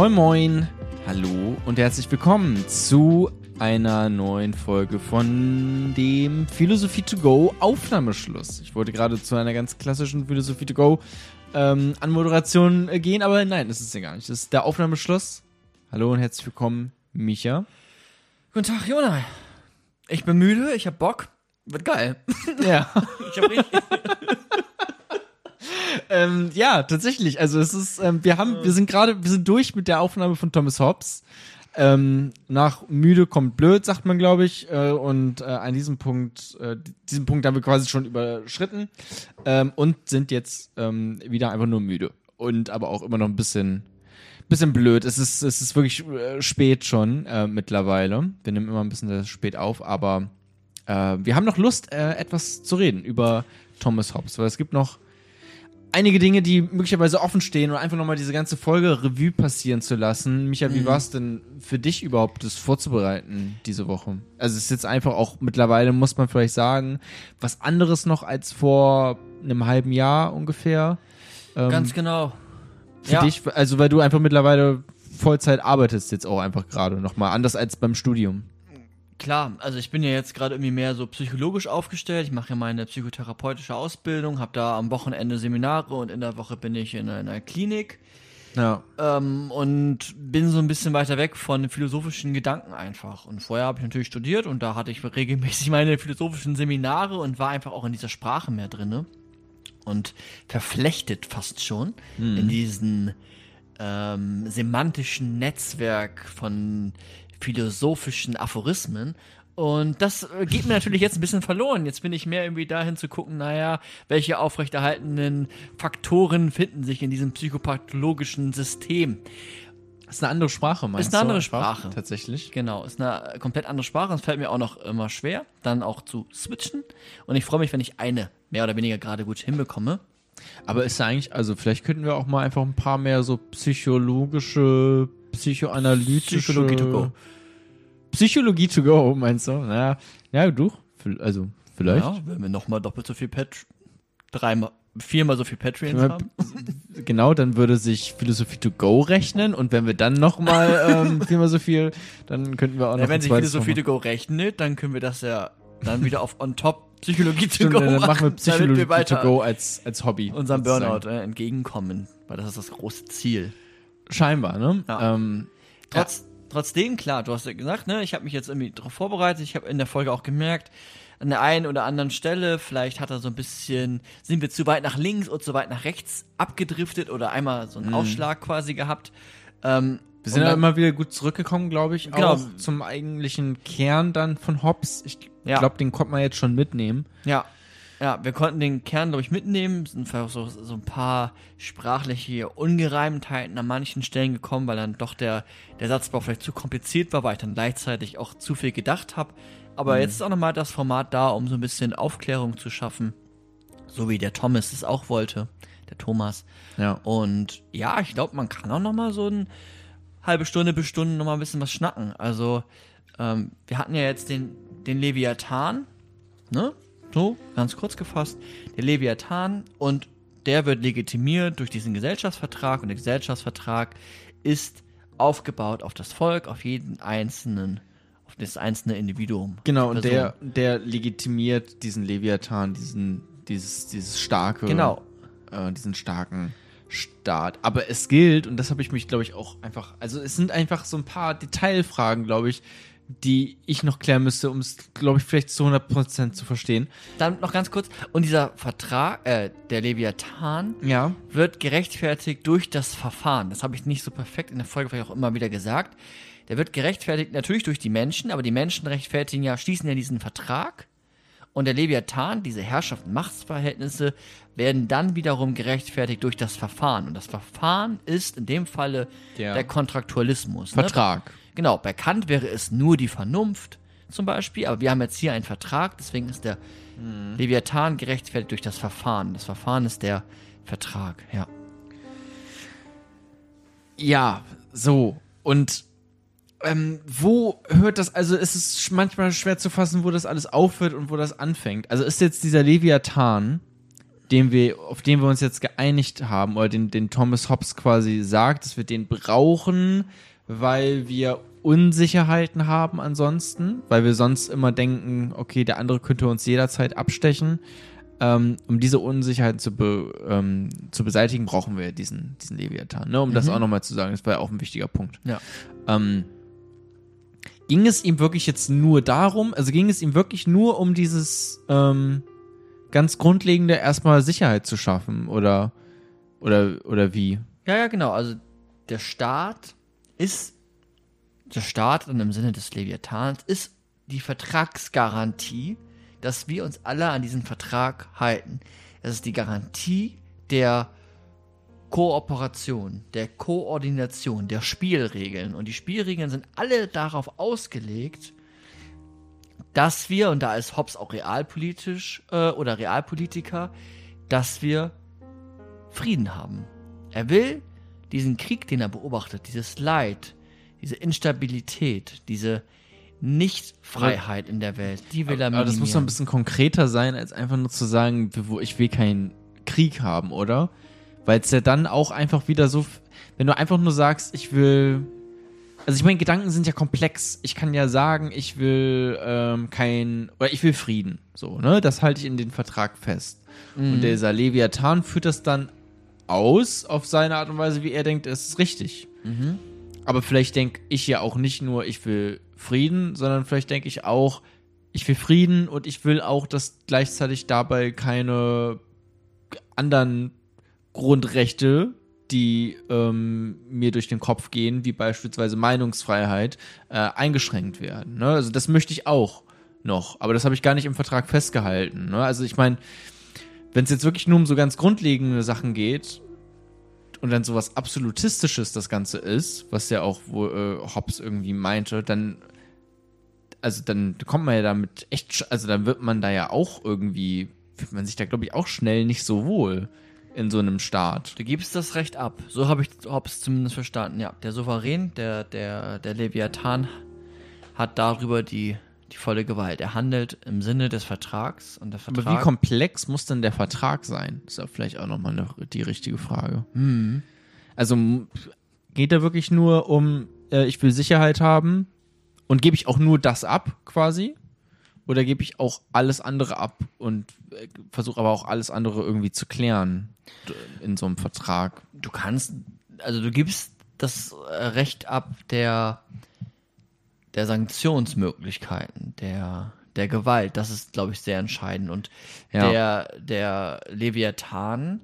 Moin Moin, hallo und herzlich willkommen zu einer neuen Folge von dem Philosophie to Go Aufnahmeschluss. Ich wollte gerade zu einer ganz klassischen Philosophie to Go ähm, Anmoderation äh, gehen, aber nein, das ist ja gar nicht. Das ist der Aufnahmeschluss. Hallo und herzlich willkommen, Micha. Guten Tag, Jona. Ich bin müde, ich hab Bock. Wird geil. Ja. Ich hab richtig. Ähm, ja, tatsächlich. Also es ist, ähm, wir haben, wir sind gerade, wir sind durch mit der Aufnahme von Thomas Hobbes. Ähm, nach müde kommt blöd, sagt man, glaube ich. Äh, und äh, an diesem Punkt, äh, diesen Punkt haben wir quasi schon überschritten ähm, und sind jetzt ähm, wieder einfach nur müde. Und aber auch immer noch ein bisschen, bisschen blöd. Es ist, es ist wirklich äh, spät schon äh, mittlerweile. Wir nehmen immer ein bisschen spät auf, aber äh, wir haben noch Lust, etwas zu reden über Thomas Hobbes, weil es gibt noch einige Dinge, die möglicherweise offen stehen und einfach nochmal diese ganze Folge Revue passieren zu lassen. Micha, wie war es denn für dich überhaupt, das vorzubereiten diese Woche? Also es ist jetzt einfach auch mittlerweile, muss man vielleicht sagen, was anderes noch als vor einem halben Jahr ungefähr. Ähm, Ganz genau. für ja. dich, also weil du einfach mittlerweile Vollzeit arbeitest jetzt auch einfach gerade nochmal, anders als beim Studium. Klar, also ich bin ja jetzt gerade irgendwie mehr so psychologisch aufgestellt. Ich mache ja meine psychotherapeutische Ausbildung, habe da am Wochenende Seminare und in der Woche bin ich in einer Klinik. Ja. Ähm, und bin so ein bisschen weiter weg von philosophischen Gedanken einfach. Und vorher habe ich natürlich studiert und da hatte ich regelmäßig meine philosophischen Seminare und war einfach auch in dieser Sprache mehr drinne und verflechtet fast schon in diesen ähm, semantischen Netzwerk von philosophischen Aphorismen. Und das äh, geht mir natürlich jetzt ein bisschen verloren. Jetzt bin ich mehr irgendwie dahin zu gucken, naja, welche aufrechterhaltenden Faktoren finden sich in diesem psychopathologischen System. Das ist eine andere Sprache, meinst Ist eine andere du? einfach? Sprache. Tatsächlich. Genau, ist eine komplett andere Sprache. Es fällt mir auch noch immer schwer, dann auch zu switchen. Und ich freue mich, wenn ich eine mehr oder weniger gerade gut hinbekomme. Aber ist ja eigentlich, also vielleicht könnten wir auch mal einfach ein paar mehr so psychologische, psychoanalytische. Psychologie to go. Psychologie to go, meinst du? Ja, ja du, also vielleicht. Ja, wenn wir nochmal doppelt so viel Pat dreimal, viermal so viel Patreons haben. Genau, dann würde sich Philosophie to go rechnen und wenn wir dann nochmal ähm, viermal so viel, dann könnten wir auch noch Ja, wenn ein sich Philosophie to noch go rechnet, dann können wir das ja dann wieder auf on top Psychologie to Stimmt, go dann machen wir Psychologie wir to go als, als Hobby. unserem. Burnout äh, entgegenkommen, weil das ist das große Ziel. Scheinbar, ne? Ja. Ähm, Trotz, Trotzdem, klar, du hast ja gesagt, ne, ich habe mich jetzt irgendwie darauf vorbereitet. Ich habe in der Folge auch gemerkt, an der einen oder anderen Stelle, vielleicht hat er so ein bisschen, sind wir zu weit nach links oder zu weit nach rechts abgedriftet oder einmal so einen Ausschlag quasi gehabt. Ähm, Wir sind ja immer wieder gut zurückgekommen, glaube ich, Genau. auch zum eigentlichen Kern dann von Hobbes. Ich Ja. glaube, den konnte man jetzt schon mitnehmen. Ja, ja, wir konnten den Kern, glaube ich, mitnehmen. Es sind vielleicht auch so, so ein paar sprachliche Ungereimtheiten an manchen Stellen gekommen, weil dann doch der, der Satzbau vielleicht zu kompliziert war, weil ich dann gleichzeitig auch zu viel gedacht habe. Aber jetzt ist auch nochmal das Format da, um so ein bisschen Aufklärung zu schaffen. So wie der Thomas es auch wollte, der Thomas. Ja. Und ja, ich glaube, man kann auch noch mal so eine halbe Stunde bis Stunde noch mal ein bisschen was schnacken. Also, ähm, wir hatten ja jetzt den, den Leviathan, ne? So, ganz kurz gefasst. Der Leviathan und der wird legitimiert durch diesen Gesellschaftsvertrag und der Gesellschaftsvertrag ist aufgebaut auf das Volk, auf jeden einzelnen, auf das einzelne Individuum. Genau, und der, der legitimiert diesen Leviathan, diesen, dieses, dieses starke, Genau. äh, diesen starken Staat. Aber es gilt, und das habe ich mich, glaube ich, auch einfach, also es sind einfach so ein paar Detailfragen, glaube ich, die ich noch klären müsste, um es, glaube ich, vielleicht zu 100% zu verstehen. Dann noch ganz kurz. Und dieser Vertrag, äh, der Leviathan, Ja. wird gerechtfertigt durch das Verfahren. Das habe ich nicht so perfekt in der Folge vielleicht auch immer wieder gesagt. Der wird gerechtfertigt natürlich durch die Menschen, aber die Menschen rechtfertigen ja, schließen ja diesen Vertrag. Und der Leviathan, diese Herrschaft und Machtsverhältnisse, werden dann wiederum gerechtfertigt durch das Verfahren. Und das Verfahren ist in dem Falle Der der Kontraktualismus. ne? Genau, bei Kant wäre es nur die Vernunft zum Beispiel, aber wir haben jetzt hier einen Vertrag, deswegen ist der Leviathan gerechtfertigt durch das Verfahren. Das Verfahren ist der Vertrag, ja. Ja, so. Und ähm, wo hört das, also ist es sch- manchmal schwer zu fassen, wo das alles aufhört und wo das anfängt. Also ist jetzt dieser Leviathan, den wir, auf den wir uns jetzt geeinigt haben, oder den, den Thomas Hobbes quasi sagt, dass wir den brauchen, weil wir Unsicherheiten haben ansonsten, weil wir sonst immer denken, okay, der andere könnte uns jederzeit abstechen. Ähm, um diese Unsicherheiten zu, be, ähm, zu beseitigen, brauchen wir diesen, diesen Leviathan. Ne? Um das Mhm. auch nochmal zu sagen, das war ja auch ein wichtiger Punkt. Ja. Ähm, ging es ihm wirklich jetzt nur darum, also ging es ihm wirklich nur um dieses ähm, ganz grundlegende erstmal Sicherheit zu schaffen oder oder oder wie? Ja, ja, genau. Also der Staat ist, der Staat und im Sinne des Leviathans ist die Vertragsgarantie, dass wir uns alle an diesen Vertrag halten. Es ist die Garantie der Kooperation, der Koordination, der Spielregeln. Und die Spielregeln sind alle darauf ausgelegt, dass wir, und da ist Hobbes auch realpolitisch äh, oder Realpolitiker, dass wir Frieden haben. Er will diesen Krieg, den er beobachtet, dieses Leid, diese Instabilität, diese Nichtfreiheit in der Welt, die will er Aber das muss doch ein minimieren. bisschen konkreter sein, als einfach nur zu sagen, wo ich will keinen Krieg haben, oder? Weil es ja dann auch einfach wieder so, wenn du einfach nur sagst, ich will, also ich meine, Gedanken sind ja komplex. Ich kann ja sagen, ich will ähm, kein, oder ich will Frieden, so, ne? Das halte ich in den Vertrag fest. Und dieser Leviathan führt das dann aus auf seine Art und Weise, wie er denkt, es ist richtig. Aber vielleicht denke ich ja auch nicht nur, ich will Frieden, sondern vielleicht denke ich auch, ich will Frieden und ich will auch, dass gleichzeitig dabei keine anderen Grundrechte, die ähm, mir durch den Kopf gehen, wie beispielsweise Meinungsfreiheit, äh, eingeschränkt werden. Ne? Also das möchte ich auch noch, aber das habe ich gar nicht im Vertrag festgehalten. Ne? Also ich meine, wenn es jetzt wirklich nur um so ganz grundlegende Sachen geht und dann sowas Absolutistisches das Ganze ist, was ja auch wo, äh, Hobbes irgendwie meinte, dann also dann kommt man ja damit echt, also dann wird man da ja auch irgendwie, fühlt man sich da glaube ich auch schnell nicht so wohl in so einem Staat. Du gibst das Recht ab. So habe ich Hobbes zumindest verstanden. Ja, der Souverän, der, der, der Leviathan hat darüber die, die volle Gewalt. Er handelt im Sinne des Vertrags und der Vertrag. Aber wie komplex muss denn der Vertrag sein? Das ist ja vielleicht auch nochmal eine, die richtige Frage. Also m- geht da wirklich nur um, äh, ich will Sicherheit haben und gebe ich auch nur das ab quasi? Oder gebe ich auch alles andere ab und äh, versuche aber auch alles andere irgendwie zu klären in so einem Vertrag? du kannst, also du gibst das äh, Recht ab der, der Sanktionsmöglichkeiten, der, der Gewalt. Das ist, glaube ich, sehr entscheidend. Und Ja. der, der Leviathan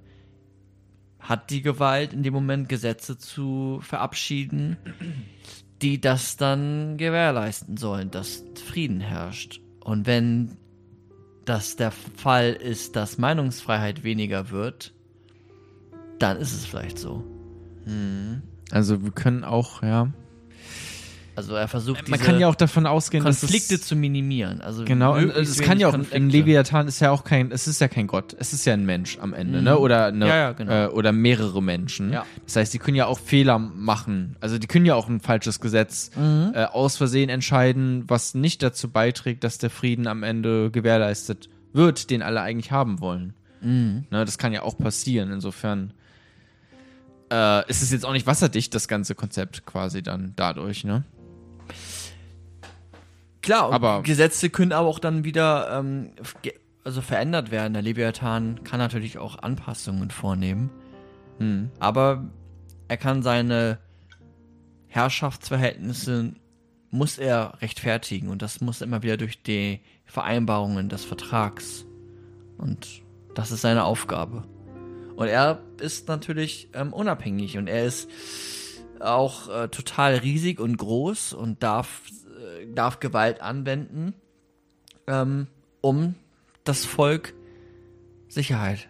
hat die Gewalt, in dem Moment Gesetze zu verabschieden, die das dann gewährleisten sollen, dass Frieden herrscht. Und wenn das der Fall ist, dass Meinungsfreiheit weniger wird, dann ist es vielleicht so. Also wir können auch, ja. Also er versucht Man kann ja auch davon ausgehen, Konflikte dass es, zu minimieren. Also Genau, es kann ja auch, Konflikte. Leviathan ist ja auch kein, es ist ja kein Gott, es ist ja ein Mensch am Ende, Mhm. ne? Oder eine, Ja, ja, genau. äh, oder mehrere Menschen. Ja. Das heißt, die können ja auch Fehler machen. Also die können ja auch ein falsches Gesetz Mhm. äh, aus Versehen entscheiden, was nicht dazu beiträgt, dass der Frieden am Ende gewährleistet wird, den alle eigentlich haben wollen. Mhm. Ne? Das kann ja auch passieren. Insofern äh, ist es jetzt auch nicht wasserdicht, das ganze Konzept quasi dann dadurch, ne? Klar, Aber- Gesetze können aber auch dann wieder ähm, also verändert werden. Der Leviathan kann natürlich auch Anpassungen vornehmen, Hm. aber er kann seine Herrschaftsverhältnisse muss er rechtfertigen und das muss immer wieder durch die Vereinbarungen des Vertrags und das ist seine Aufgabe. Und er ist natürlich ähm, unabhängig und er ist auch äh, total riesig und groß und darf, darf Gewalt anwenden, ähm, um das Volk Sicherheit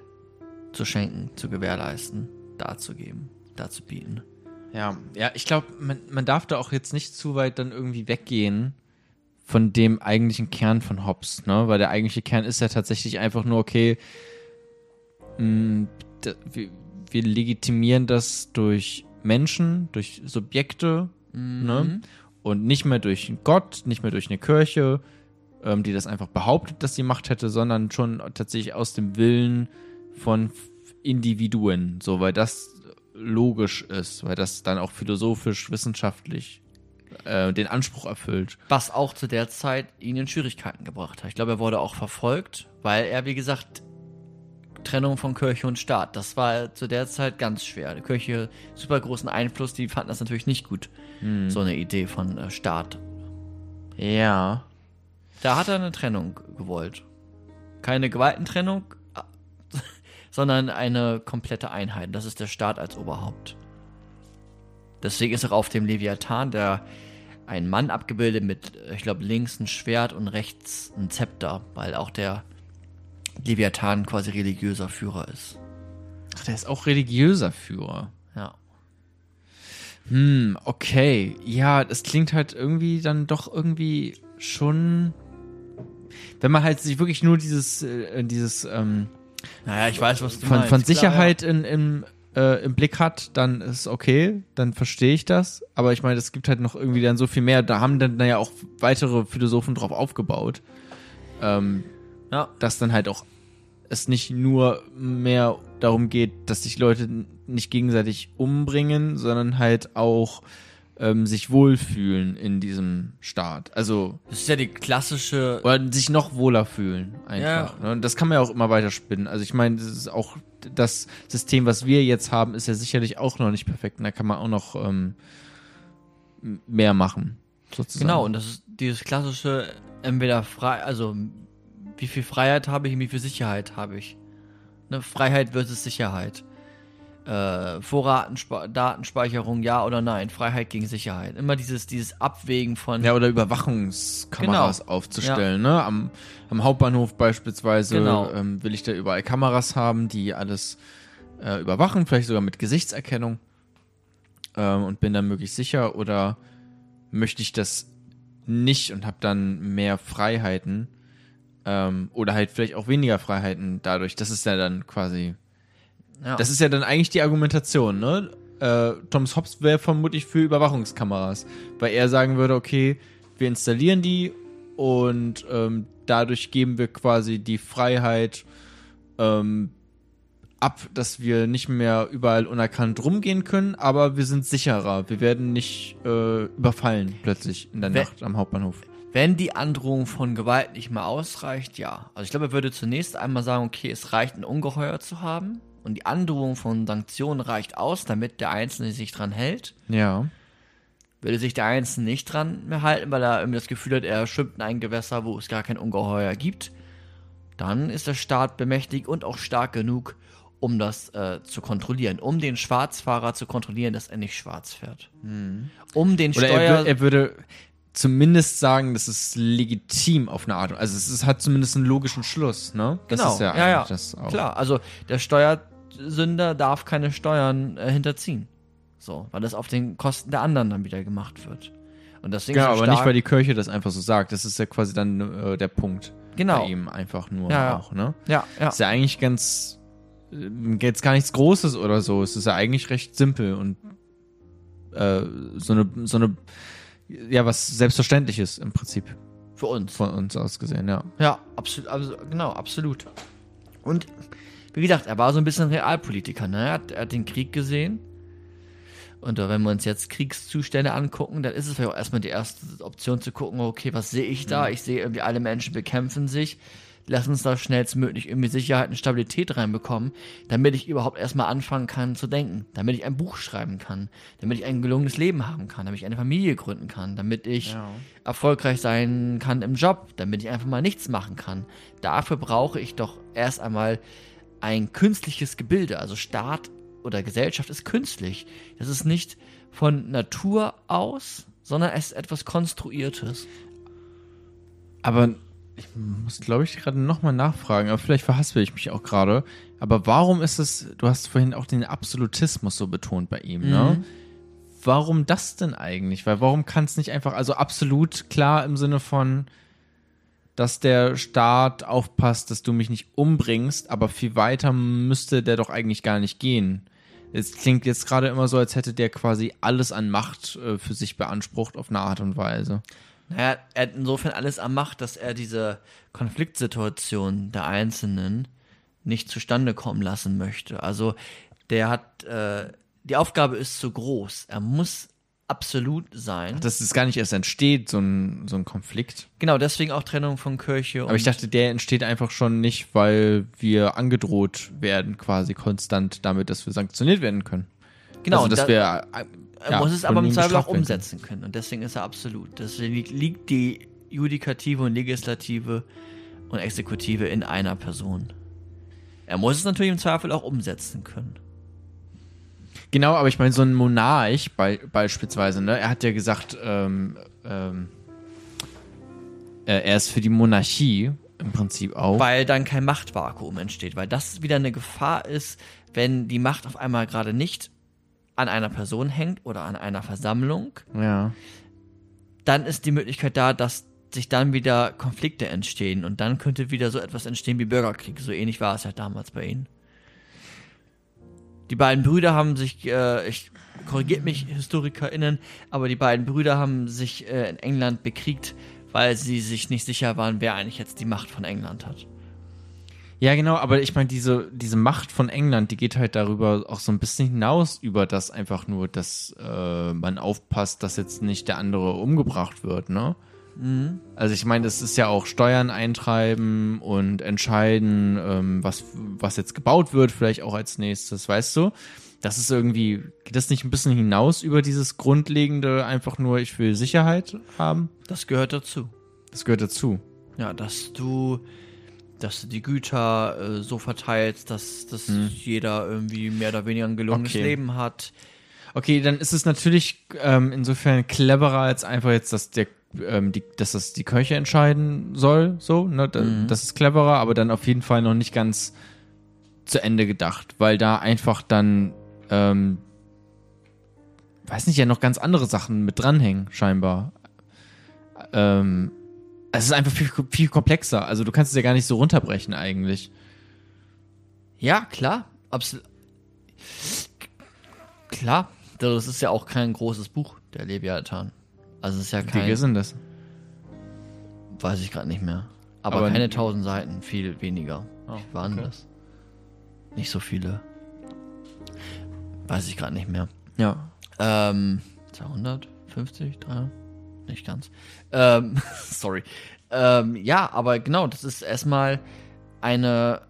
zu schenken, zu gewährleisten, darzugeben, darzubieten. Ja, ja, ich glaube, man, man darf da auch jetzt nicht zu weit dann irgendwie weggehen von dem eigentlichen Kern von Hobbes, ne? Weil der eigentliche Kern ist ja tatsächlich einfach nur, okay, mh, da, wir, wir legitimieren das durch Menschen, durch Subjekte, ne? Und nicht mehr durch Gott, nicht mehr durch eine Kirche, ähm, die das einfach behauptet, dass sie Macht hätte, sondern schon tatsächlich aus dem Willen von Individuen, so weil das logisch ist, weil das dann auch philosophisch, wissenschaftlich äh, den Anspruch erfüllt. Was auch zu der Zeit ihn in Schwierigkeiten gebracht hat. Ich glaube, er wurde auch verfolgt, weil er, wie gesagt, Trennung von Kirche und Staat, das war zu der Zeit ganz schwer. Die Kirche, super großen Einfluss, die fanden das natürlich nicht gut, hm. so eine Idee von äh, Staat. Ja. Da hat er eine Trennung gewollt. Keine Gewaltentrennung, sondern eine komplette Einheit. Das ist der Staat als Oberhaupt. Deswegen ist auch auf dem Leviathan der ein Mann abgebildet mit, ich glaube, links ein Schwert und rechts ein Zepter, weil auch der Leviathan quasi religiöser Führer ist. Ach, der ist auch religiöser Führer. Ja. Hm, okay. Ja, das klingt halt irgendwie dann doch irgendwie schon. Wenn man halt sich wirklich nur dieses, äh, dieses ähm, naja, ich weiß, was du von, meinst. Von Sicherheit Klar, ja. in, im, äh, im Blick hat, dann ist okay, dann verstehe ich das. Aber ich meine, es gibt halt noch irgendwie dann so viel mehr. Da haben dann ja auch weitere Philosophen drauf aufgebaut. Ähm, ja. Dass dann halt auch es nicht nur mehr darum geht, dass sich Leute nicht gegenseitig umbringen, sondern halt auch ähm, sich wohlfühlen in diesem Staat. Also. Das ist ja die klassische. Oder sich noch wohler fühlen, einfach. Ja. Ne? Und das kann man ja auch immer weiter spinnen. Also ich meine, das ist auch das System, was wir jetzt haben, ist ja sicherlich auch noch nicht perfekt. Und da kann man auch noch ähm, mehr machen. Sozusagen. Genau, und das ist dieses klassische, entweder frei, also wie viel Freiheit habe ich und wie viel Sicherheit habe ich. Ne? Freiheit versus Sicherheit äh, Vorratendatenspeicherung, ja oder nein, Freiheit gegen Sicherheit. Immer dieses, dieses Abwägen von. Ja, oder Überwachungskameras genau. aufzustellen, ja. ne? Am, am Hauptbahnhof beispielsweise genau. ähm, will ich da überall Kameras haben, die alles äh, überwachen, vielleicht sogar mit Gesichtserkennung ähm, und bin dann möglichst sicher oder möchte ich das nicht und habe dann mehr Freiheiten ähm, oder halt vielleicht auch weniger Freiheiten dadurch. Das ist ja dann quasi ja. Das ist ja dann eigentlich die Argumentation, ne? Äh, Thomas Hobbes wäre vermutlich für Überwachungskameras, weil er sagen würde, okay, wir installieren die und ähm, dadurch geben wir quasi die Freiheit ähm, ab, dass wir nicht mehr überall unerkannt rumgehen können, aber wir sind sicherer. Wir werden nicht äh, überfallen plötzlich in der wenn, Nacht am Hauptbahnhof. Wenn die Androhung von Gewalt nicht mehr ausreicht, ja. Also ich glaube, er würde zunächst einmal sagen, okay, es reicht, ein Ungeheuer zu haben und die Androhung von Sanktionen reicht aus, damit der Einzelne sich dran hält. Ja. Würde sich der Einzelne nicht dran mehr halten, weil er irgendwie das Gefühl hat, er schwimmt in ein Gewässer, wo es gar kein Ungeheuer gibt, dann ist der Staat bemächtigt und auch stark genug, um das äh, zu kontrollieren, um den Schwarzfahrer zu kontrollieren, dass er nicht schwarz fährt. Mhm. Um den Oder Steuer. Er, er, würde zumindest sagen, das ist legitim auf eine Art. Also es ist, hat zumindest einen logischen Schluss, ne? Das genau. ist ja, ja, ja. das auch. Klar, also der Steuer Sünder darf keine Steuern äh, hinterziehen. So, weil das auf den Kosten der anderen dann wieder gemacht wird. Und deswegen ja, aber nicht, weil die Kirche das einfach so sagt. Das ist ja quasi dann äh, der Punkt. Genau. Bei ihm einfach nur ja, auch, ne? Ja, ja. Ist ja eigentlich ganz, äh, jetzt gar nichts Großes oder so. Es ist ja eigentlich recht simpel und äh, so eine, so eine, ja, was Selbstverständliches im Prinzip. Für uns. Von uns aus gesehen, ja. Ja, absolut, also, genau, absolut. Und wie gesagt, er war so ein bisschen Realpolitiker. Ne? Er, hat, er hat den Krieg gesehen. Und wenn wir uns jetzt Kriegszustände angucken, dann ist es vielleicht auch erstmal die erste Option zu gucken, okay, was sehe ich da? Mhm. Ich sehe irgendwie, alle Menschen bekämpfen sich. Lass uns da schnellstmöglich irgendwie Sicherheit und Stabilität reinbekommen, damit ich überhaupt erstmal anfangen kann zu denken, damit ich ein Buch schreiben kann, damit ich ein gelungenes Leben haben kann, damit ich eine Familie gründen kann, damit ich ja. erfolgreich sein kann im Job, damit ich einfach mal nichts machen kann. Dafür brauche ich doch erst einmal ein künstliches Gebilde. Also Staat oder Gesellschaft ist künstlich. Das ist nicht von Natur aus, sondern es ist etwas Konstruiertes. Aber ich muss, glaube ich, gerade nochmal nachfragen, aber vielleicht verhaspel ich mich auch gerade. Aber warum ist es, du hast vorhin auch den Absolutismus so betont bei ihm, ne? mhm. ne? Warum das denn eigentlich? Weil warum kann es nicht einfach, also absolut klar im Sinne von, dass der Staat aufpasst, dass du mich nicht umbringst, aber viel weiter müsste der doch eigentlich gar nicht gehen. Es klingt jetzt gerade immer so, als hätte der quasi alles an Macht äh, für sich beansprucht auf eine Art und Weise. Naja, er hat insofern alles an Macht, dass er diese Konfliktsituation der Einzelnen nicht zustande kommen lassen möchte. Also der hat, äh, die Aufgabe ist zu groß. Er muss absolut sein. Dass es gar nicht erst entsteht, so ein, so ein Konflikt. Genau, deswegen auch Trennung von Kirche. Aber ich dachte, der entsteht einfach schon nicht, weil wir angedroht werden, quasi konstant damit, dass wir sanktioniert werden können. Genau, also, dass da- wir. er ja, muss es aber im Zweifel auch umsetzen können. Und deswegen ist er absolut. Deswegen li- liegt die Judikative und Legislative und Exekutive in einer Person. Er muss es natürlich im Zweifel auch umsetzen können. Genau, aber ich meine, so ein Monarch bei, beispielsweise, ne, er hat ja gesagt, ähm, ähm, äh, er ist für die Monarchie im Prinzip auch. Weil dann kein Machtvakuum entsteht. Weil das wieder eine Gefahr ist, wenn die Macht auf einmal gerade nicht an einer Person hängt oder an einer Versammlung, ja. dann ist die Möglichkeit da, dass sich dann wieder Konflikte entstehen und dann könnte wieder so etwas entstehen wie Bürgerkrieg. So ähnlich war es ja damals bei ihnen. Die beiden Brüder haben sich, äh, ich korrigiert mich HistorikerInnen, aber die beiden Brüder haben sich äh, in England bekriegt, weil sie sich nicht sicher waren, wer eigentlich jetzt die Macht von England hat. Ja, genau, aber ich meine, diese, diese Macht von England, die geht halt darüber auch so ein bisschen hinaus, über das einfach nur, dass äh, man aufpasst, dass jetzt nicht der andere umgebracht wird, ne? Also ich meine, das ist ja auch Steuern eintreiben und entscheiden, ähm, was, was jetzt gebaut wird, vielleicht auch als nächstes, weißt du? Das ist irgendwie, geht das nicht ein bisschen hinaus über dieses grundlegende, einfach nur, ich will Sicherheit haben? Das gehört dazu. Das gehört dazu. Ja, dass du, dass du die Güter äh, so verteilst, dass, dass jeder irgendwie mehr oder weniger ein gelungenes Okay. Leben hat. Okay, dann ist es natürlich ähm, insofern cleverer als einfach jetzt, dass der ähm, die, dass das die Kirche entscheiden soll, so, ne? Da, Das ist cleverer, aber dann auf jeden Fall noch nicht ganz zu Ende gedacht, weil da einfach dann, ähm, weiß nicht, ja noch ganz andere Sachen mit dranhängen, scheinbar. Ähm, es ist einfach viel, viel komplexer. Also du kannst es ja gar nicht so runterbrechen eigentlich. Ja, klar. Absolut. Klar. Das ist ja auch kein großes Buch, der Leviathan. Also es ist ja Wie kein, viel sind das? weiß ich gerade nicht mehr. Aber, Aber- keine tausend Seiten, viel weniger. Oh, Wie waren okay. das? Nicht so viele. Weiß ich gerade nicht mehr. Ja. Ähm, 250, 300? Nicht ganz. Ähm, sorry. Ähm, ja, aber genau, das ist erstmal eine,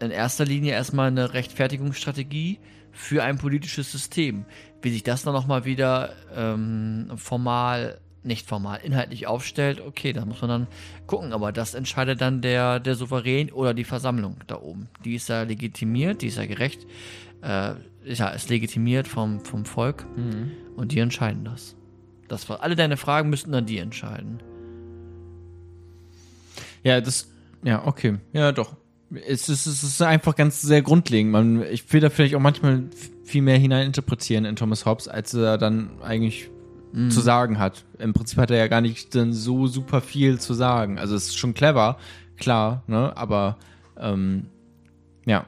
in erster Linie erstmal eine Rechtfertigungsstrategie für ein politisches System. Wie sich das dann nochmal wieder ähm, formal, nicht formal, inhaltlich aufstellt, okay, da muss man dann gucken, aber das entscheidet dann der, der Souverän oder die Versammlung da oben. Die ist ja legitimiert, die ist ja gerecht, äh, ja, ist legitimiert vom, vom Volk und die entscheiden das. Das war, alle deine Fragen müssten dann die entscheiden. Ja, das, ja, okay. Ja, doch. Es ist, es ist einfach ganz sehr grundlegend. Man, ich will da vielleicht auch manchmal viel mehr hineininterpretieren in Thomas Hobbes, als er dann eigentlich zu sagen hat. Im Prinzip hat er ja gar nicht dann so super viel zu sagen. Also es ist schon clever, klar, ne? Aber ähm, ja.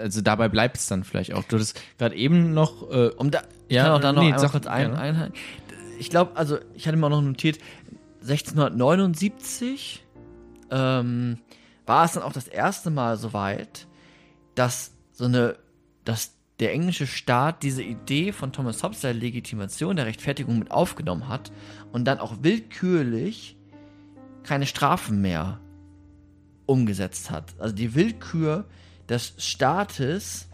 Also dabei bleibt es dann vielleicht auch. Du hattest gerade eben noch äh, Um da, Ja, kann auch da noch nee, einmal kurz ein, einhalten. Ich glaube, also ich hatte mir auch noch notiert, 1679 ähm, war es dann auch das erste Mal soweit, dass so eine, dass der englische Staat diese Idee von Thomas Hobbes der Legitimation, der Rechtfertigung mit aufgenommen hat und dann auch willkürlich keine Strafen mehr umgesetzt hat. Also die Willkür des Staates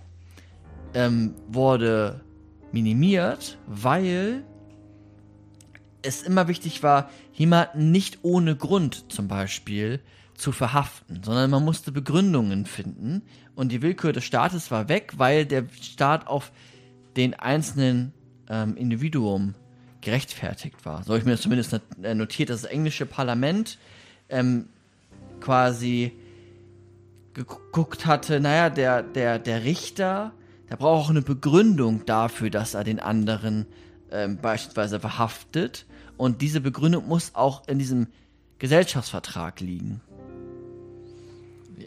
ähm, wurde minimiert, weil es immer wichtig war, jemanden nicht ohne Grund zum Beispiel zu verhaften, sondern man musste Begründungen finden und die Willkür des Staates war weg, weil der Staat auf den einzelnen ähm, Individuum gerechtfertigt war. So habe ich mir das zumindest äh, notiert, dass das englische Parlament ähm, quasi geguckt hatte, naja, der, der, der Richter, der braucht auch eine Begründung dafür, dass er den anderen ähm, beispielsweise verhaftet. Und diese Begründung muss auch in diesem Gesellschaftsvertrag liegen.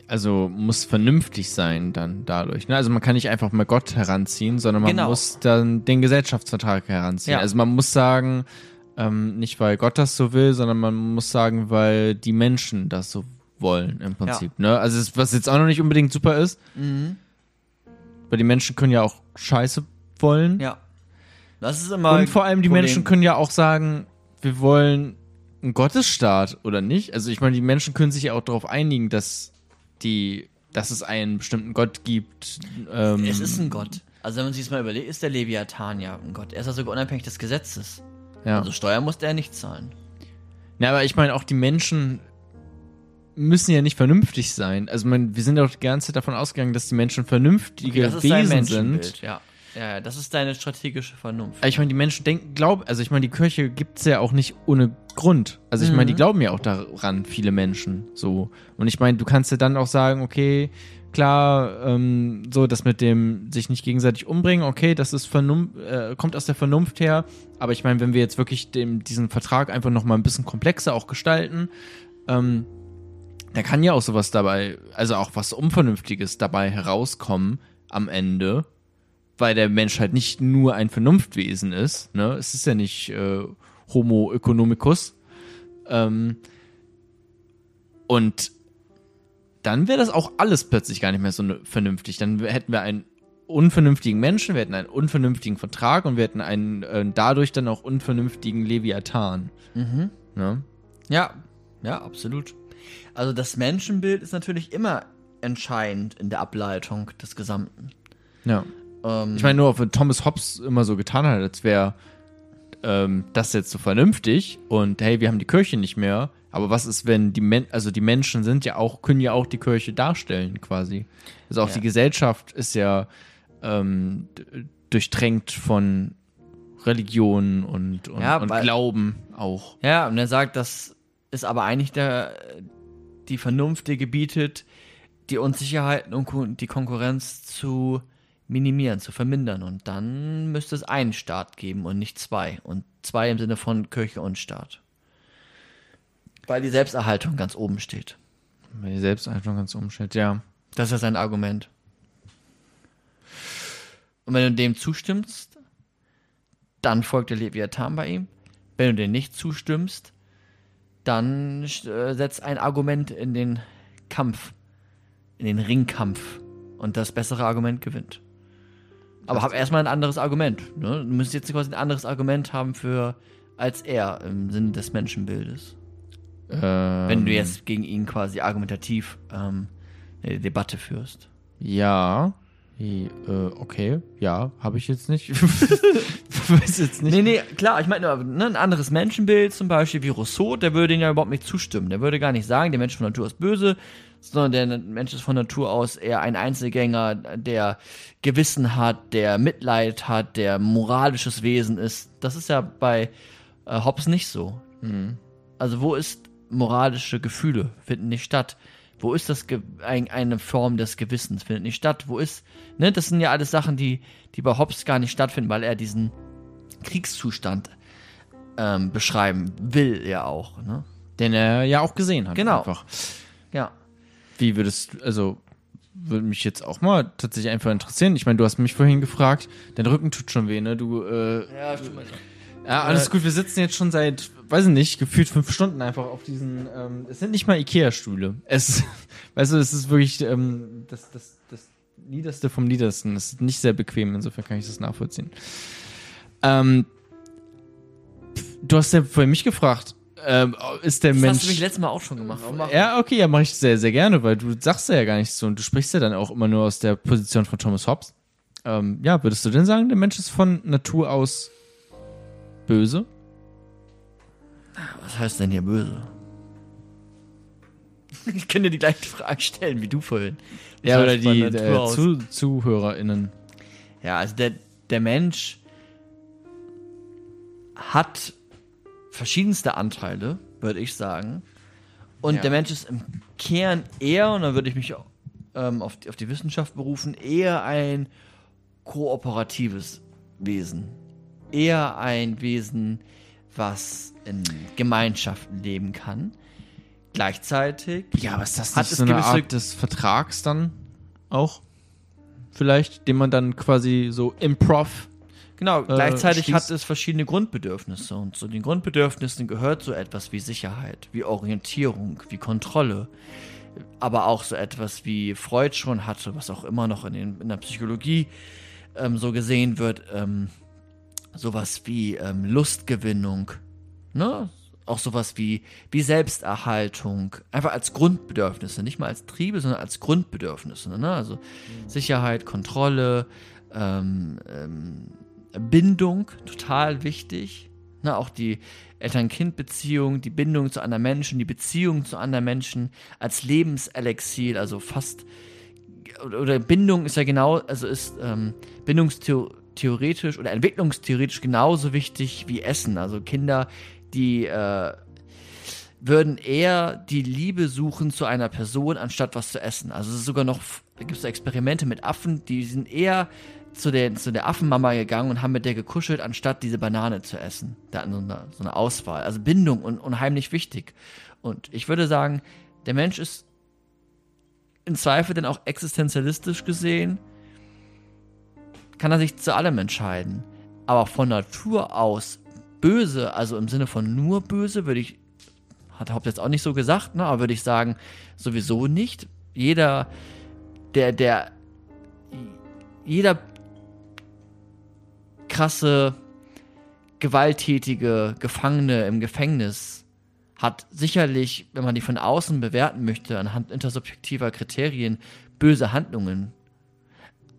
also muss vernünftig sein dann dadurch. Ne? Also man kann nicht einfach mal Gott heranziehen, sondern man Genau. muss dann den Gesellschaftsvertrag heranziehen. Ja. Also man muss sagen, ähm, nicht weil Gott das so will, sondern man muss sagen, weil die Menschen das so wollen, im Prinzip. Ne? Also, was jetzt auch noch nicht unbedingt super ist. Mhm. Weil die Menschen können ja auch Scheiße wollen. Ja. Das ist immer. Und vor allem die Problem. Menschen können ja auch sagen, wir wollen einen Gottesstaat oder nicht. Also ich meine, die Menschen können sich ja auch darauf einigen, dass die, dass es einen bestimmten Gott gibt. Ähm, Es ist ein Gott. Also wenn man sich das mal überlegt, ist der Leviathan ja ein Gott. Er ist ja sogar unabhängig des Gesetzes. ja. Also Steuer muss der nicht zahlen. ja, aber ich meine, auch die Menschen müssen ja nicht vernünftig sein. Also man, wir sind auch die ganze Zeit davon ausgegangen, dass die Menschen vernünftige das ist dein Wesen sind. ja. Ja, das ist deine strategische Vernunft. Ich meine, die Menschen denken, glauben, also ich meine, die Kirche gibt's ja auch nicht ohne Grund. Also ich meine, die Mhm. glauben ja auch daran, viele Menschen. So. Und ich meine, du kannst ja dann auch sagen, okay, klar, ähm, so das mit dem sich nicht gegenseitig umbringen, okay, das ist Vernunft, äh, kommt aus der Vernunft her. Aber ich meine, wenn wir jetzt wirklich dem, diesen Vertrag einfach noch mal ein bisschen komplexer auch gestalten, ähm, da kann ja auch sowas dabei, also auch was Unvernünftiges dabei herauskommen am Ende, weil der Mensch halt nicht nur ein Vernunftwesen ist, ne? Es ist ja nicht äh, Homo economicus. Ähm, und dann wäre das auch alles plötzlich gar nicht mehr so ne, vernünftig. Dann hätten wir einen unvernünftigen Menschen, wir hätten einen unvernünftigen Vertrag und wir hätten einen äh, dadurch dann auch unvernünftigen Leviathan. Mhm. Ne? Ja, ja, absolut. Also das Menschenbild ist natürlich immer entscheidend in der Ableitung des Gesamten. Ja. Ähm, Ich meine nur, wenn Thomas Hobbes immer so getan hat, als wäre ähm, das jetzt so vernünftig und hey, wir haben die Kirche nicht mehr. Aber was ist, wenn die Men also die Menschen sind ja auch, können ja auch die Kirche darstellen, quasi. Also auch Ja. die Gesellschaft ist ja ähm, durchtränkt von Religion und, und, Ja, und weil- Glauben auch. Ja, und er sagt, das ist aber eigentlich der, die Vernunft, die gebietet, die Unsicherheiten und die Konkurrenz zu minimieren, zu vermindern. Und dann müsste es einen Staat geben und nicht zwei. Und zwei im Sinne von Kirche und Staat. Weil die Selbsterhaltung ganz oben steht. Weil die Selbsteinstellung ganz umstellt, ja. Das ist ja sein Argument. Und wenn du dem zustimmst, dann folgt der Leviathan bei ihm. Wenn du dem nicht zustimmst, dann äh, setzt ein Argument in den Kampf, in den Ringkampf. Und das bessere Argument gewinnt. Aber hab erstmal ein anderes Argument. Ne? Du müsstest jetzt quasi ein anderes Argument haben für als er im Sinne des Menschenbildes. Ähm, Wenn du jetzt gegen ihn quasi argumentativ ähm, eine Debatte führst. Ja. Äh, okay, ja, habe ich jetzt nicht. Weiß jetzt nicht. Nee, nee, klar, ich meine, ne, ein anderes Menschenbild, zum Beispiel wie Rousseau, der würde ihnen ja überhaupt nicht zustimmen. Der würde gar nicht sagen, der Mensch von Natur aus böse, sondern der Mensch ist von Natur aus eher ein Einzelgänger, der Gewissen hat, der Mitleid hat, der moralisches Wesen ist. Das ist ja bei äh, Hobbes nicht so. Also wo ist moralische Gefühle? Finden nicht statt. Wo ist das Ge ein, eine Form des Gewissens? Findet nicht statt. Wo ist, ne, das sind ja alles Sachen, die, die bei Hobbes gar nicht stattfinden, weil er diesen Kriegszustand ähm, beschreiben will, ja auch, ne? Den er ja auch gesehen hat. Genau. Einfach. Ja. Wie würdest du, also, würde mich jetzt auch mal tatsächlich einfach interessieren. Ich meine, du hast mich vorhin gefragt, dein Rücken tut schon weh, ne? Du, äh, Ja, stimmt. ja, alles Äh, gut, wir sitzen jetzt schon seit, weiß ich nicht, gefühlt fünf Stunden einfach auf diesen, ähm, es sind nicht mal Ikea-Stühle. Es, weißt du, es ist wirklich, ähm, das, das, das Niederste vom Niedersten. Es ist nicht sehr bequem, insofern kann ich das nachvollziehen. Ähm, du hast ja vorhin mich gefragt, ähm, ist der Das Mensch. hast du mich letztes Mal auch schon gemacht. Ja, okay, ja, mache ich sehr, sehr gerne, weil du sagst ja gar nichts so und du sprichst ja dann auch immer nur aus der Position von Thomas Hobbes. Ähm, ja, würdest du denn sagen, der Mensch ist von Natur aus böse? Was heißt denn hier böse? Ich kann dir die gleiche Frage stellen wie du vorhin. Was Ja, oder die äh? Zu ZuhörerInnen. Ja, also der, der Mensch hat verschiedenste Anteile, würde ich sagen. Und Ja. der Mensch ist im Kern eher, und da würde ich mich ähm, auf, die, auf die Wissenschaft berufen, eher ein kooperatives Wesen. Eher ein Wesen, was in Gemeinschaften leben kann. Gleichzeitig Ja, aber ist das Hat nicht es so eine Art des Vertrags dann auch? Vielleicht, den man dann quasi so improv Genau, gleichzeitig schließt- hat es verschiedene Grundbedürfnisse und zu den Grundbedürfnissen gehört so etwas wie Sicherheit, wie Orientierung, wie Kontrolle, aber auch so etwas wie Freud schon hatte, was auch immer noch in, den, in der Psychologie ähm, so gesehen wird, ähm, sowas wie ähm, Lustgewinnung, ne? Auch sowas wie, wie Selbsterhaltung, einfach als Grundbedürfnisse, nicht mal als Triebe, sondern als Grundbedürfnisse. Ne? Also Sicherheit, Kontrolle, ähm, ähm, Bindung, total wichtig. Ne? Auch die Eltern-Kind-Beziehung, die Bindung zu anderen Menschen, die Beziehung zu anderen Menschen als Lebenselixier, also fast oder Bindung ist ja genau, also ist ähm, bindungstheoretisch oder entwicklungstheoretisch genauso wichtig wie Essen. Also Kinder, die äh, würden eher die Liebe suchen zu einer Person, anstatt was zu essen. Also es ist sogar noch, gibt es Experimente mit Affen, die sind eher zu der, zu der Affenmama gegangen und haben mit der gekuschelt, anstatt diese Banane zu essen. Da hatten so eine, so eine Auswahl. Also Bindung und unheimlich wichtig. Und ich würde sagen, der Mensch ist im Zweifel dann auch existenzialistisch gesehen, kann er sich zu allem entscheiden. Aber von Natur aus böse, also im Sinne von nur böse, würde ich, hat Haupt jetzt auch nicht so gesagt, ne, aber würde ich sagen, sowieso nicht. Jeder, der, der, jeder krasse, gewalttätige Gefangene im Gefängnis hat sicherlich, wenn man die von außen bewerten möchte, anhand intersubjektiver Kriterien, böse Handlungen.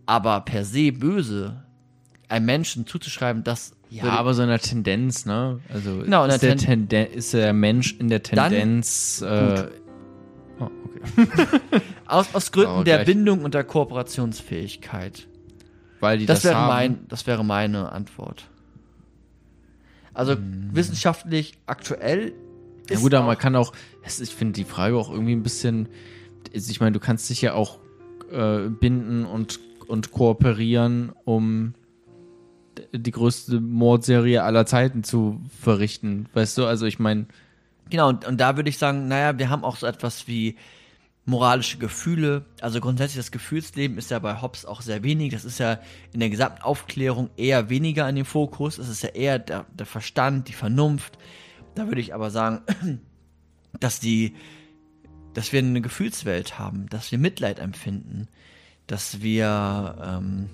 Aber per se böse, einem Menschen zuzuschreiben, das Ja, würde- aber so eine Tendenz, ne? Also Genau, in ist, der der Tenden ist der Mensch in der Tendenz. Äh, oh, okay. aus, aus Gründen Aber der Bindung und der Kooperationsfähigkeit. Weil die Das, das, wäre mein, das wäre meine Antwort. Also wissenschaftlich aktuell Ja ist gut, aber man kann auch, ich finde die Frage auch irgendwie ein bisschen, ich meine, du kannst dich ja auch äh, binden und, und kooperieren, um die größte Mordserie aller Zeiten zu verrichten. Weißt du, also ich meine, Genau, und, und da würde ich sagen, naja, wir haben auch so etwas wie moralische Gefühle. Also grundsätzlich das Gefühlsleben ist ja bei Hobbes auch sehr wenig. Das ist ja in der gesamten Aufklärung eher weniger in dem Fokus. Es ist ja eher der, der Verstand, die Vernunft. Da würde ich aber sagen, dass die, dass wir eine Gefühlswelt haben, dass wir Mitleid empfinden, dass wir ähm,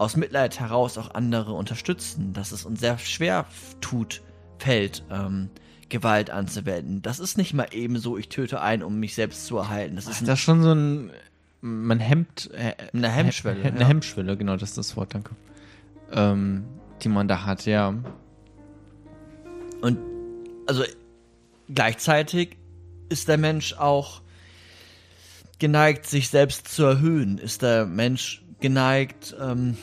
aus Mitleid heraus auch andere unterstützen, dass es uns sehr schwer tut, fällt, ähm, Gewalt anzuwenden. Das ist nicht mal eben so, ich töte einen, um mich selbst zu erhalten. Das ist ist ein, das schon so ein, man hemmt, äh, Eine Hemmschwelle, Eine ja. Hemmschwelle, genau, das ist das Wort, danke. Ähm, die man da hat, ja. Und also gleichzeitig ist der Mensch auch geneigt, sich selbst zu erhöhen. Ist der Mensch geneigt, ähm,